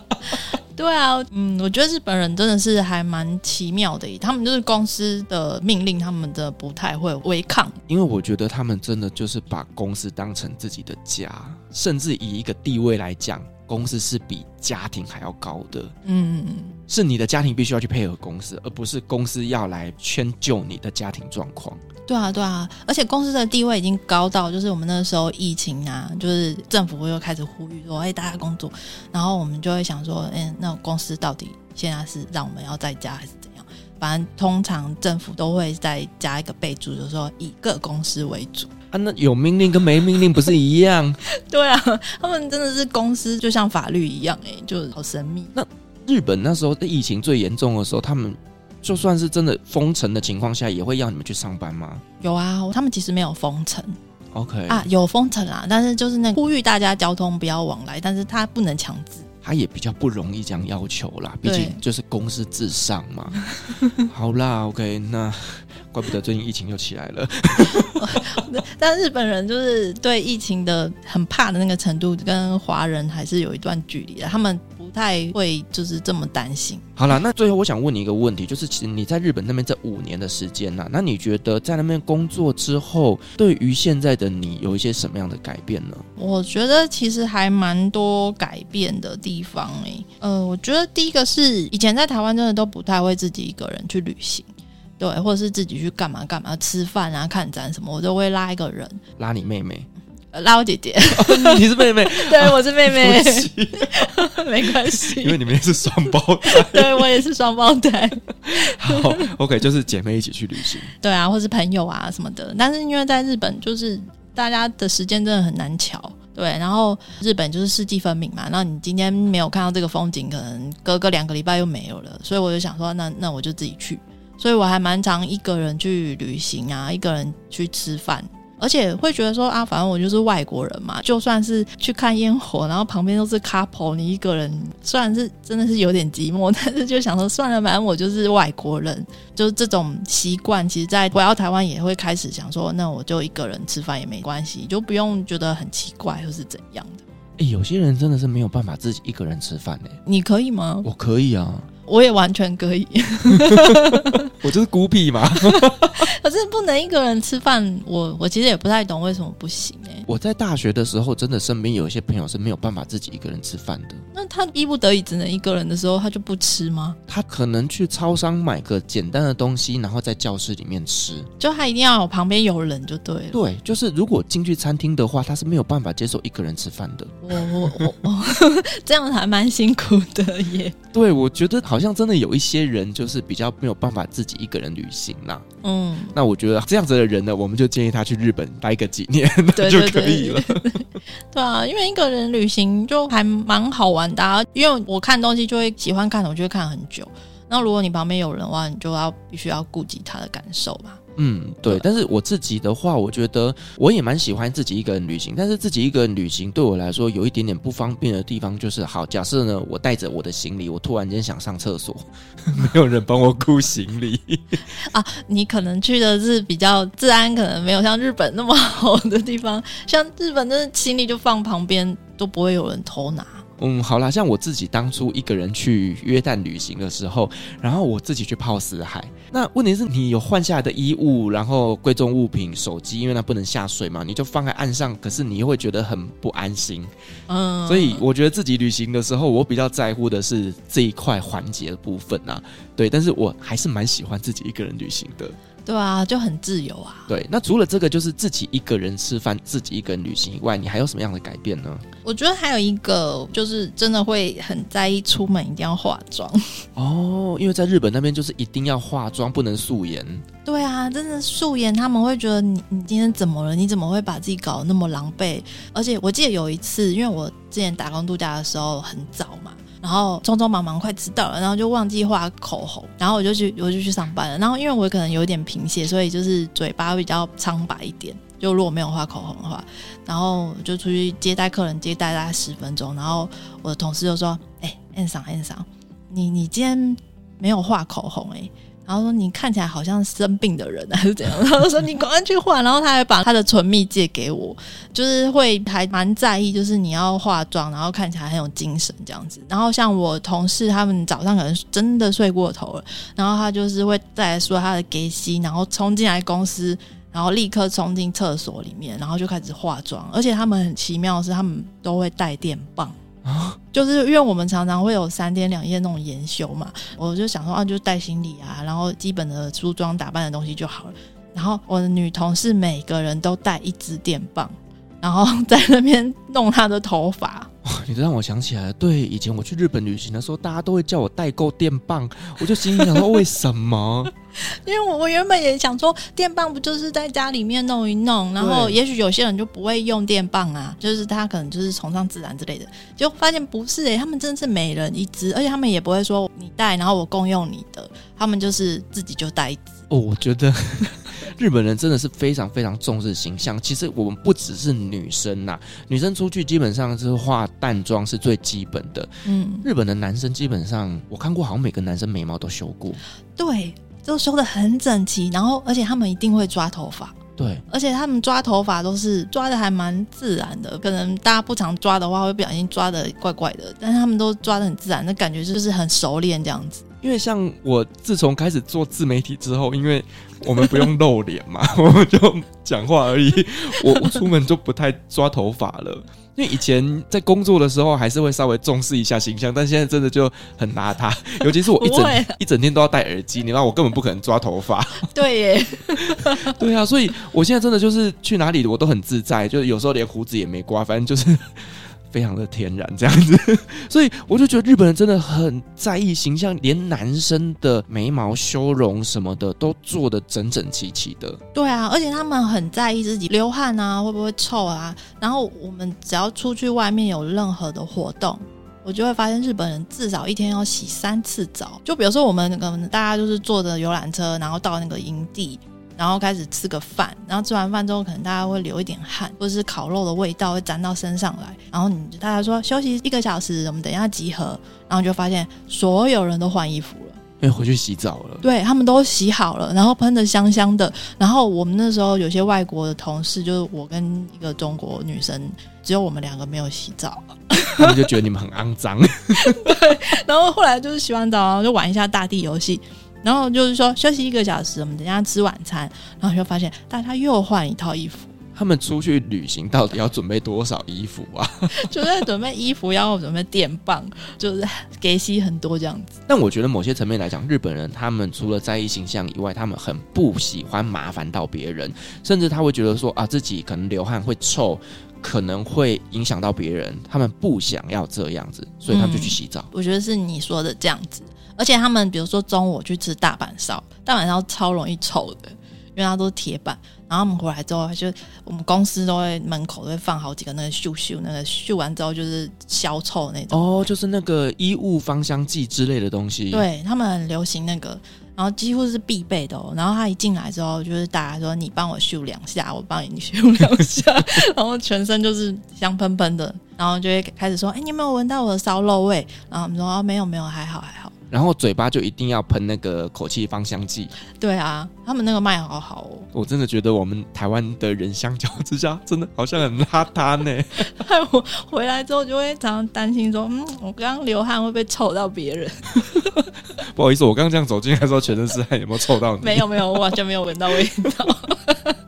对啊，嗯，我觉得日本人真的是还蛮奇妙的，他们就是公司的命令，他们的不太会违抗。因为我觉得他们真的就是把公司当成自己的家，甚至以一个地位来讲，公司是比家庭还要高的。嗯，是你的家庭必须要去配合公司，而不是公司要来迁就你的家庭状况。对啊，对啊，而且公司的地位已经高到，就是我们那时候疫情啊，就是政府又开始呼吁说，哎，大家工作，然后我们就会想说，哎，那公司到底现在是让我们要在家还是怎样？反正通常政府都会再加一个备注，就是说以各公司为主啊。那有命令跟没命令不是一样？对啊，他们真的是公司就像法律一样，哎，就好神秘。那日本那时候的疫情最严重的时候，他们。就算是真的封城的情况下，也会要你们去上班吗？有啊，他们其实没有封城。OK 啊，有封城啦，但是就是那呼吁大家交通不要往来，但是他不能强制。他也比较不容易这样要求啦，毕竟就是公司至上嘛。好啦，OK，那怪不得最近疫情又起来了。但日本人就是对疫情的很怕的那个程度，跟华人还是有一段距离的。他们。不太会就是这么担心。好了，那最后我想问你一个问题，就是其实你在日本那边这五年的时间呢、啊，那你觉得在那边工作之后，对于现在的你有一些什么样的改变呢？我觉得其实还蛮多改变的地方诶、欸。呃，我觉得第一个是以前在台湾真的都不太会自己一个人去旅行，对，或者是自己去干嘛干嘛吃饭啊、看展什么，我都会拉一个人，拉你妹妹。拉我姐姐，哦、你是妹妹，对，我是妹妹，没关系，因为你们也是双胞胎，对我也是双胞胎。好，OK，就是姐妹一起去旅行，对啊，或是朋友啊什么的。但是因为在日本，就是大家的时间真的很难乔，对。然后日本就是四季分明嘛，那你今天没有看到这个风景，可能隔个两个礼拜又没有了。所以我就想说，那那我就自己去。所以我还蛮常一个人去旅行啊，一个人去吃饭。而且会觉得说啊，反正我就是外国人嘛，就算是去看烟火，然后旁边都是 couple，你一个人虽然是真的是有点寂寞，但是就想说算了，反正我就是外国人，就是这种习惯。其实，在回到台湾也会开始想说，那我就一个人吃饭也没关系，就不用觉得很奇怪或是怎样的。欸，有些人真的是没有办法自己一个人吃饭呢。你可以吗？我可以啊。我也完全可以，我就是孤僻嘛。可是不能一个人吃饭，我我其实也不太懂为什么不行哎、欸。我在大学的时候，真的身边有一些朋友是没有办法自己一个人吃饭的。那他逼不得已只能一个人的时候，他就不吃吗？他可能去超商买个简单的东西，然后在教室里面吃。就他一定要旁边有人就对了。对，就是如果进去餐厅的话，他是没有办法接受一个人吃饭的。我我我我，这样还蛮辛苦的耶。对，我觉得好像真的有一些人就是比较没有办法自己一个人旅行啦。嗯，那我觉得这样子的人呢，我们就建议他去日本待个几年，那 就可以了。对啊，因为一个人旅行就还蛮好玩的啊。因为我看东西就会喜欢看，我就会看很久。那如果你旁边有人的话，你就要必须要顾及他的感受吧。嗯，对。但是我自己的话，我觉得我也蛮喜欢自己一个人旅行。但是自己一个人旅行对我来说有一点点不方便的地方，就是好，假设呢，我带着我的行李，我突然间想上厕所，没有人帮我顾行李啊。你可能去的是比较治安可能没有像日本那么好的地方，像日本的行李就放旁边都不会有人偷拿。嗯，好啦，像我自己当初一个人去约旦旅行的时候，然后我自己去泡死海。那问题是你有换下来的衣物，然后贵重物品、手机，因为那不能下水嘛，你就放在岸上，可是你又会觉得很不安心。嗯，所以我觉得自己旅行的时候，我比较在乎的是这一块环节的部分啊。对，但是我还是蛮喜欢自己一个人旅行的。对啊，就很自由啊。对，那除了这个，就是自己一个人吃饭、自己一个人旅行以外，你还有什么样的改变呢？我觉得还有一个，就是真的会很在意出门一定要化妆。哦，因为在日本那边就是一定要化妆，不能素颜。对啊，真的素颜，他们会觉得你你今天怎么了？你怎么会把自己搞得那么狼狈？而且我记得有一次，因为我之前打工度假的时候很早嘛。然后匆匆忙忙快迟到了，然后就忘记画口红，然后我就去我就去上班了。然后因为我可能有点贫血，所以就是嘴巴比较苍白一点。就如果没有画口红的话，然后就出去接待客人，接待大概十分钟。然后我的同事就说：“哎，安桑安桑，你你今天没有画口红哎。”然后说你看起来好像生病的人还是怎样？然后说你赶快去换。然后他还把他的唇蜜借给我，就是会还蛮在意，就是你要化妆，然后看起来很有精神这样子。然后像我同事他们早上可能真的睡过头了，然后他就是会再来说他的给息，然后冲进来公司，然后立刻冲进厕所里面，然后就开始化妆。而且他们很奇妙的是，他们都会带电棒。就是因为我们常常会有三天两夜那种研修嘛，我就想说啊，就带行李啊，然后基本的梳妆打扮的东西就好了。然后我的女同事每个人都带一支电棒，然后 在那边弄她的头发。哇，你这让我想起来了，对，以前我去日本旅行的时候，大家都会叫我代购电棒，我就心里想说，为什么？因为我我原本也想说，电棒不就是在家里面弄一弄，然后也许有些人就不会用电棒啊，就是他可能就是崇尚自然之类的，就发现不是诶、欸，他们真的是每人一支，而且他们也不会说你带，然后我共用你的，他们就是自己就带一支。哦，我觉得。日本人真的是非常非常重视形象。其实我们不只是女生呐，女生出去基本上是化淡妆是最基本的。嗯，日本的男生基本上我看过，好像每个男生眉毛都修过，对，都修的很整齐。然后，而且他们一定会抓头发，对，而且他们抓头发都是抓的还蛮自然的。可能大家不常抓的话，会不小心抓的怪怪的，但是他们都抓的很自然，那感觉就是很熟练这样子。因为像我自从开始做自媒体之后，因为我们不用露脸嘛，我们就讲话而已。我我出门就不太抓头发了，因为以前在工作的时候还是会稍微重视一下形象，但现在真的就很邋遢。尤其是我一整一整天都要戴耳机，你知道我根本不可能抓头发。对耶，对啊，所以我现在真的就是去哪里我都很自在，就是有时候连胡子也没刮，反正就是。非常的天然这样子，所以我就觉得日本人真的很在意形象，连男生的眉毛修容什么的都做得整整齐齐的。对啊，而且他们很在意自己流汗啊会不会臭啊。然后我们只要出去外面有任何的活动，我就会发现日本人至少一天要洗三次澡。就比如说我们可能大家就是坐着游览车，然后到那个营地。然后开始吃个饭，然后吃完饭之后，可能大家会流一点汗，或者是烤肉的味道会沾到身上来。然后你大家说休息一个小时，我们等一下集合。然后就发现所有人都换衣服了，因为回去洗澡了。对，他们都洗好了，然后喷的香香的。然后我们那时候有些外国的同事，就是我跟一个中国女生，只有我们两个没有洗澡，他们就觉得你们很肮脏。对，然后后来就是洗完澡，然后就玩一下大地游戏。然后就是说休息一个小时，我们等一下吃晚餐，然后就发现大家又换一套衣服。他们出去旅行到底要准备多少衣服啊？就在准备衣服，要准备电棒，就是给洗很多这样子。但我觉得某些层面来讲，日本人他们除了在意形象以外，他们很不喜欢麻烦到别人，甚至他会觉得说啊，自己可能流汗会臭，可能会影响到别人，他们不想要这样子，所以他们就去洗澡。嗯，我觉得是你说的这样子。而且他们比如说中午去吃大阪烧，大阪烧超容易臭的，因为它都是铁板。然后我们回来之后，就我们公司都会门口都会放好几个那个嗅嗅，那个嗅完之后就是消臭那种。哦，就是那个衣物芳香剂之类的东西。对，他们很流行那个，然后几乎是必备的哦。然后他一进来之后，就是大家说你帮我嗅两下，我帮你嗅两下，然后全身就是香喷喷的，然后就会开始说，哎，你有没有闻到我的烧肉味？然后我们说，哦，没有没有，还好还好。然后嘴巴就一定要喷那个口气芳香剂。对啊，他们那个卖好好哦。我真的觉得我们台湾的人相较之下，真的好像很邋遢呢。害 我回来之后就会常常担心说，嗯，我刚刚流汗会不会臭到别人？不好意思，我刚刚这样走进来的时候，全身是汗，有没有臭到你？没有没有，我完全没有闻到味道。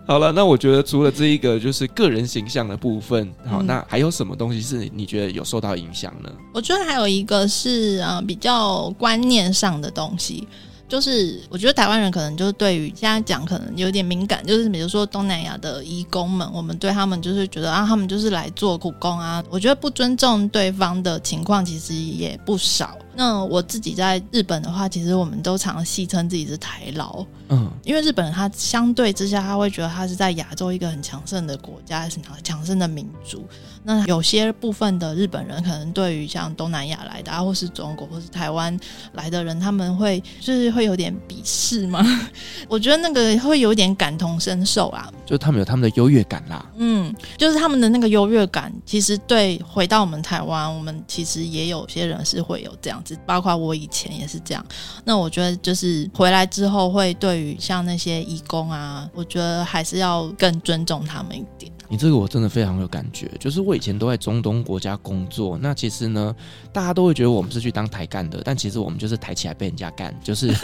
好了，那我觉得除了这一个就是个人形象的部分，好，嗯、那还有什么东西是你觉得有受到影响呢？我觉得还有一个是啊、呃，比较观念上的东西。就是我觉得台湾人可能就是对于现在讲可能有点敏感，就是比如说东南亚的移工们，我们对他们就是觉得啊，他们就是来做苦工啊。我觉得不尊重对方的情况其实也不少。那我自己在日本的话，其实我们都常戏称自己是台劳，嗯，因为日本人他相对之下他会觉得他是在亚洲一个很强盛的国家，是强盛的民族。那有些部分的日本人可能对于像东南亚来的，啊，或是中国或是台湾来的人，他们会就是会有点鄙视吗？我觉得那个会有点感同身受啊，就他们有他们的优越感啦。嗯，就是他们的那个优越感，其实对回到我们台湾，我们其实也有些人是会有这样子，包括我以前也是这样。那我觉得就是回来之后，会对于像那些义工啊，我觉得还是要更尊重他们一点。你这个我真的非常有感觉，就是我以前都在中东国家工作，那其实呢，大家都会觉得我们是去当台干的，但其实我们就是抬起来被人家干，就是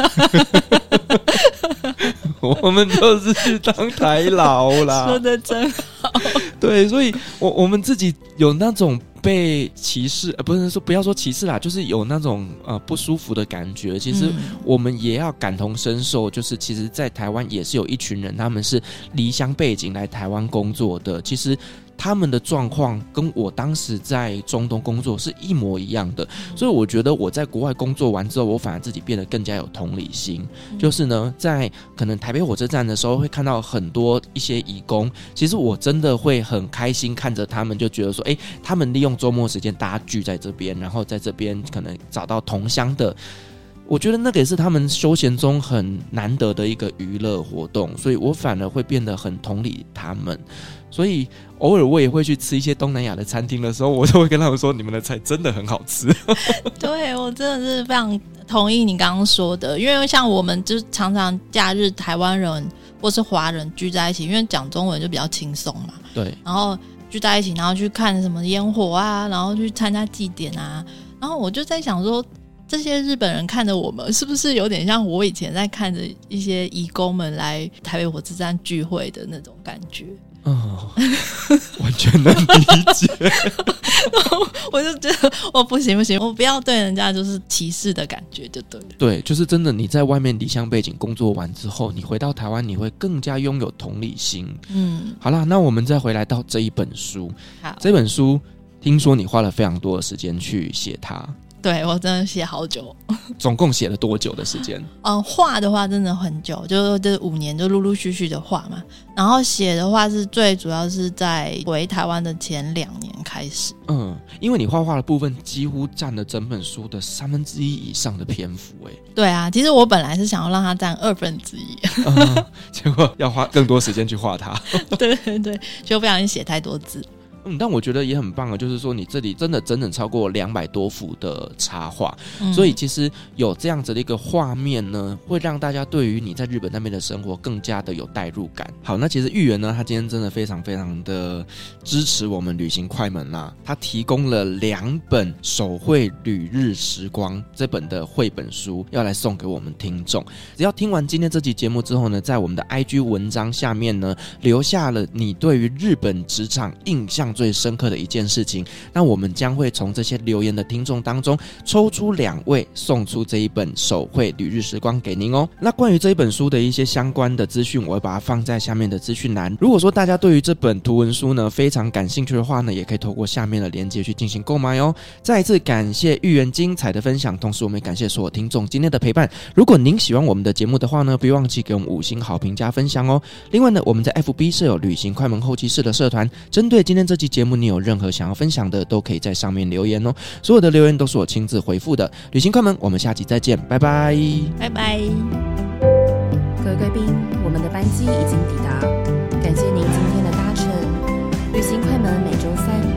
我们就是去当台劳啦。说的真好，对，所以我我们自己有那种。被歧视，呃，不是说不要说歧视啦，就是有那种呃不舒服的感觉。其实我们也要感同身受，就是其实，在台湾也是有一群人，他们是离乡背景来台湾工作的。其实。他们的状况跟我当时在中东工作是一模一样的，所以我觉得我在国外工作完之后，我反而自己变得更加有同理心。就是呢，在可能台北火车站的时候，会看到很多一些义工，其实我真的会很开心看着他们，就觉得说，诶，他们利用周末时间大家聚在这边，然后在这边可能找到同乡的。我觉得那个也是他们休闲中很难得的一个娱乐活动，所以我反而会变得很同理他们。所以偶尔我也会去吃一些东南亚的餐厅的时候，我就会跟他们说：“你们的菜真的很好吃。” 对，我真的是非常同意你刚刚说的，因为像我们就常常假日台湾人或是华人聚在一起，因为讲中文就比较轻松嘛。对，然后聚在一起，然后去看什么烟火啊，然后去参加祭典啊，然后我就在想说。这些日本人看着我们，是不是有点像我以前在看着一些义工们来台北火车站聚会的那种感觉？哦，完全能理解。我就觉得，我不行不行，我不要对人家就是歧视的感觉，就对了。对，就是真的。你在外面离乡背景工作完之后，你回到台湾，你会更加拥有同理心。嗯，好啦，那我们再回来到这一本书。好，这本书听说你花了非常多的时间去写它。对，我真的写好久，总共写了多久的时间？嗯，画的话真的很久，就这五年就陆陆续续的画嘛。然后写的话是最主要是在回台湾的前两年开始。嗯，因为你画画的部分几乎占了整本书的三分之一以上的篇幅，哎。对啊，其实我本来是想要让它占二分之一，嗯，结果要花更多时间去画它。对对对，就不小心写太多字。嗯，但我觉得也很棒啊，就是说你这里真的整整超过两百多幅的插画，嗯，所以其实有这样子的一个画面呢，会让大家对于你在日本那边的生活更加的有代入感。好，那其实玉园呢，他今天真的非常非常的支持我们旅行快门啦，他提供了两本手绘旅日时光这本的绘本书，要来送给我们听众。只要听完今天这期节目之后呢，在我们的 IG 文章下面呢，留下了你对于日本职场印象最深刻的一件事情，那我们将会从这些留言的听众当中抽出两位，送出这一本手绘旅日时光给您哦。那关于这一本书的一些相关的资讯，我会把它放在下面的资讯栏。如果说大家对于这本图文书呢非常感兴趣的话呢，也可以透过下面的链接去进行购买哦。再一次感谢玉圆精彩的分享，同时我们也感谢所有听众今天的陪伴。如果您喜欢我们的节目的话呢，别忘记给我们五星好评加分享哦。另外呢，我们在 FB 设有旅行快门后期室的社团，针对今天这期节目，你有任何想要分享的，都可以在上面留言哦。所有的留言都是我亲自回复的。旅行快门，我们下期再见，拜拜，拜拜。各位贵宾，我们的班机已经抵达，感谢您今天的搭乘。旅行快门每周三。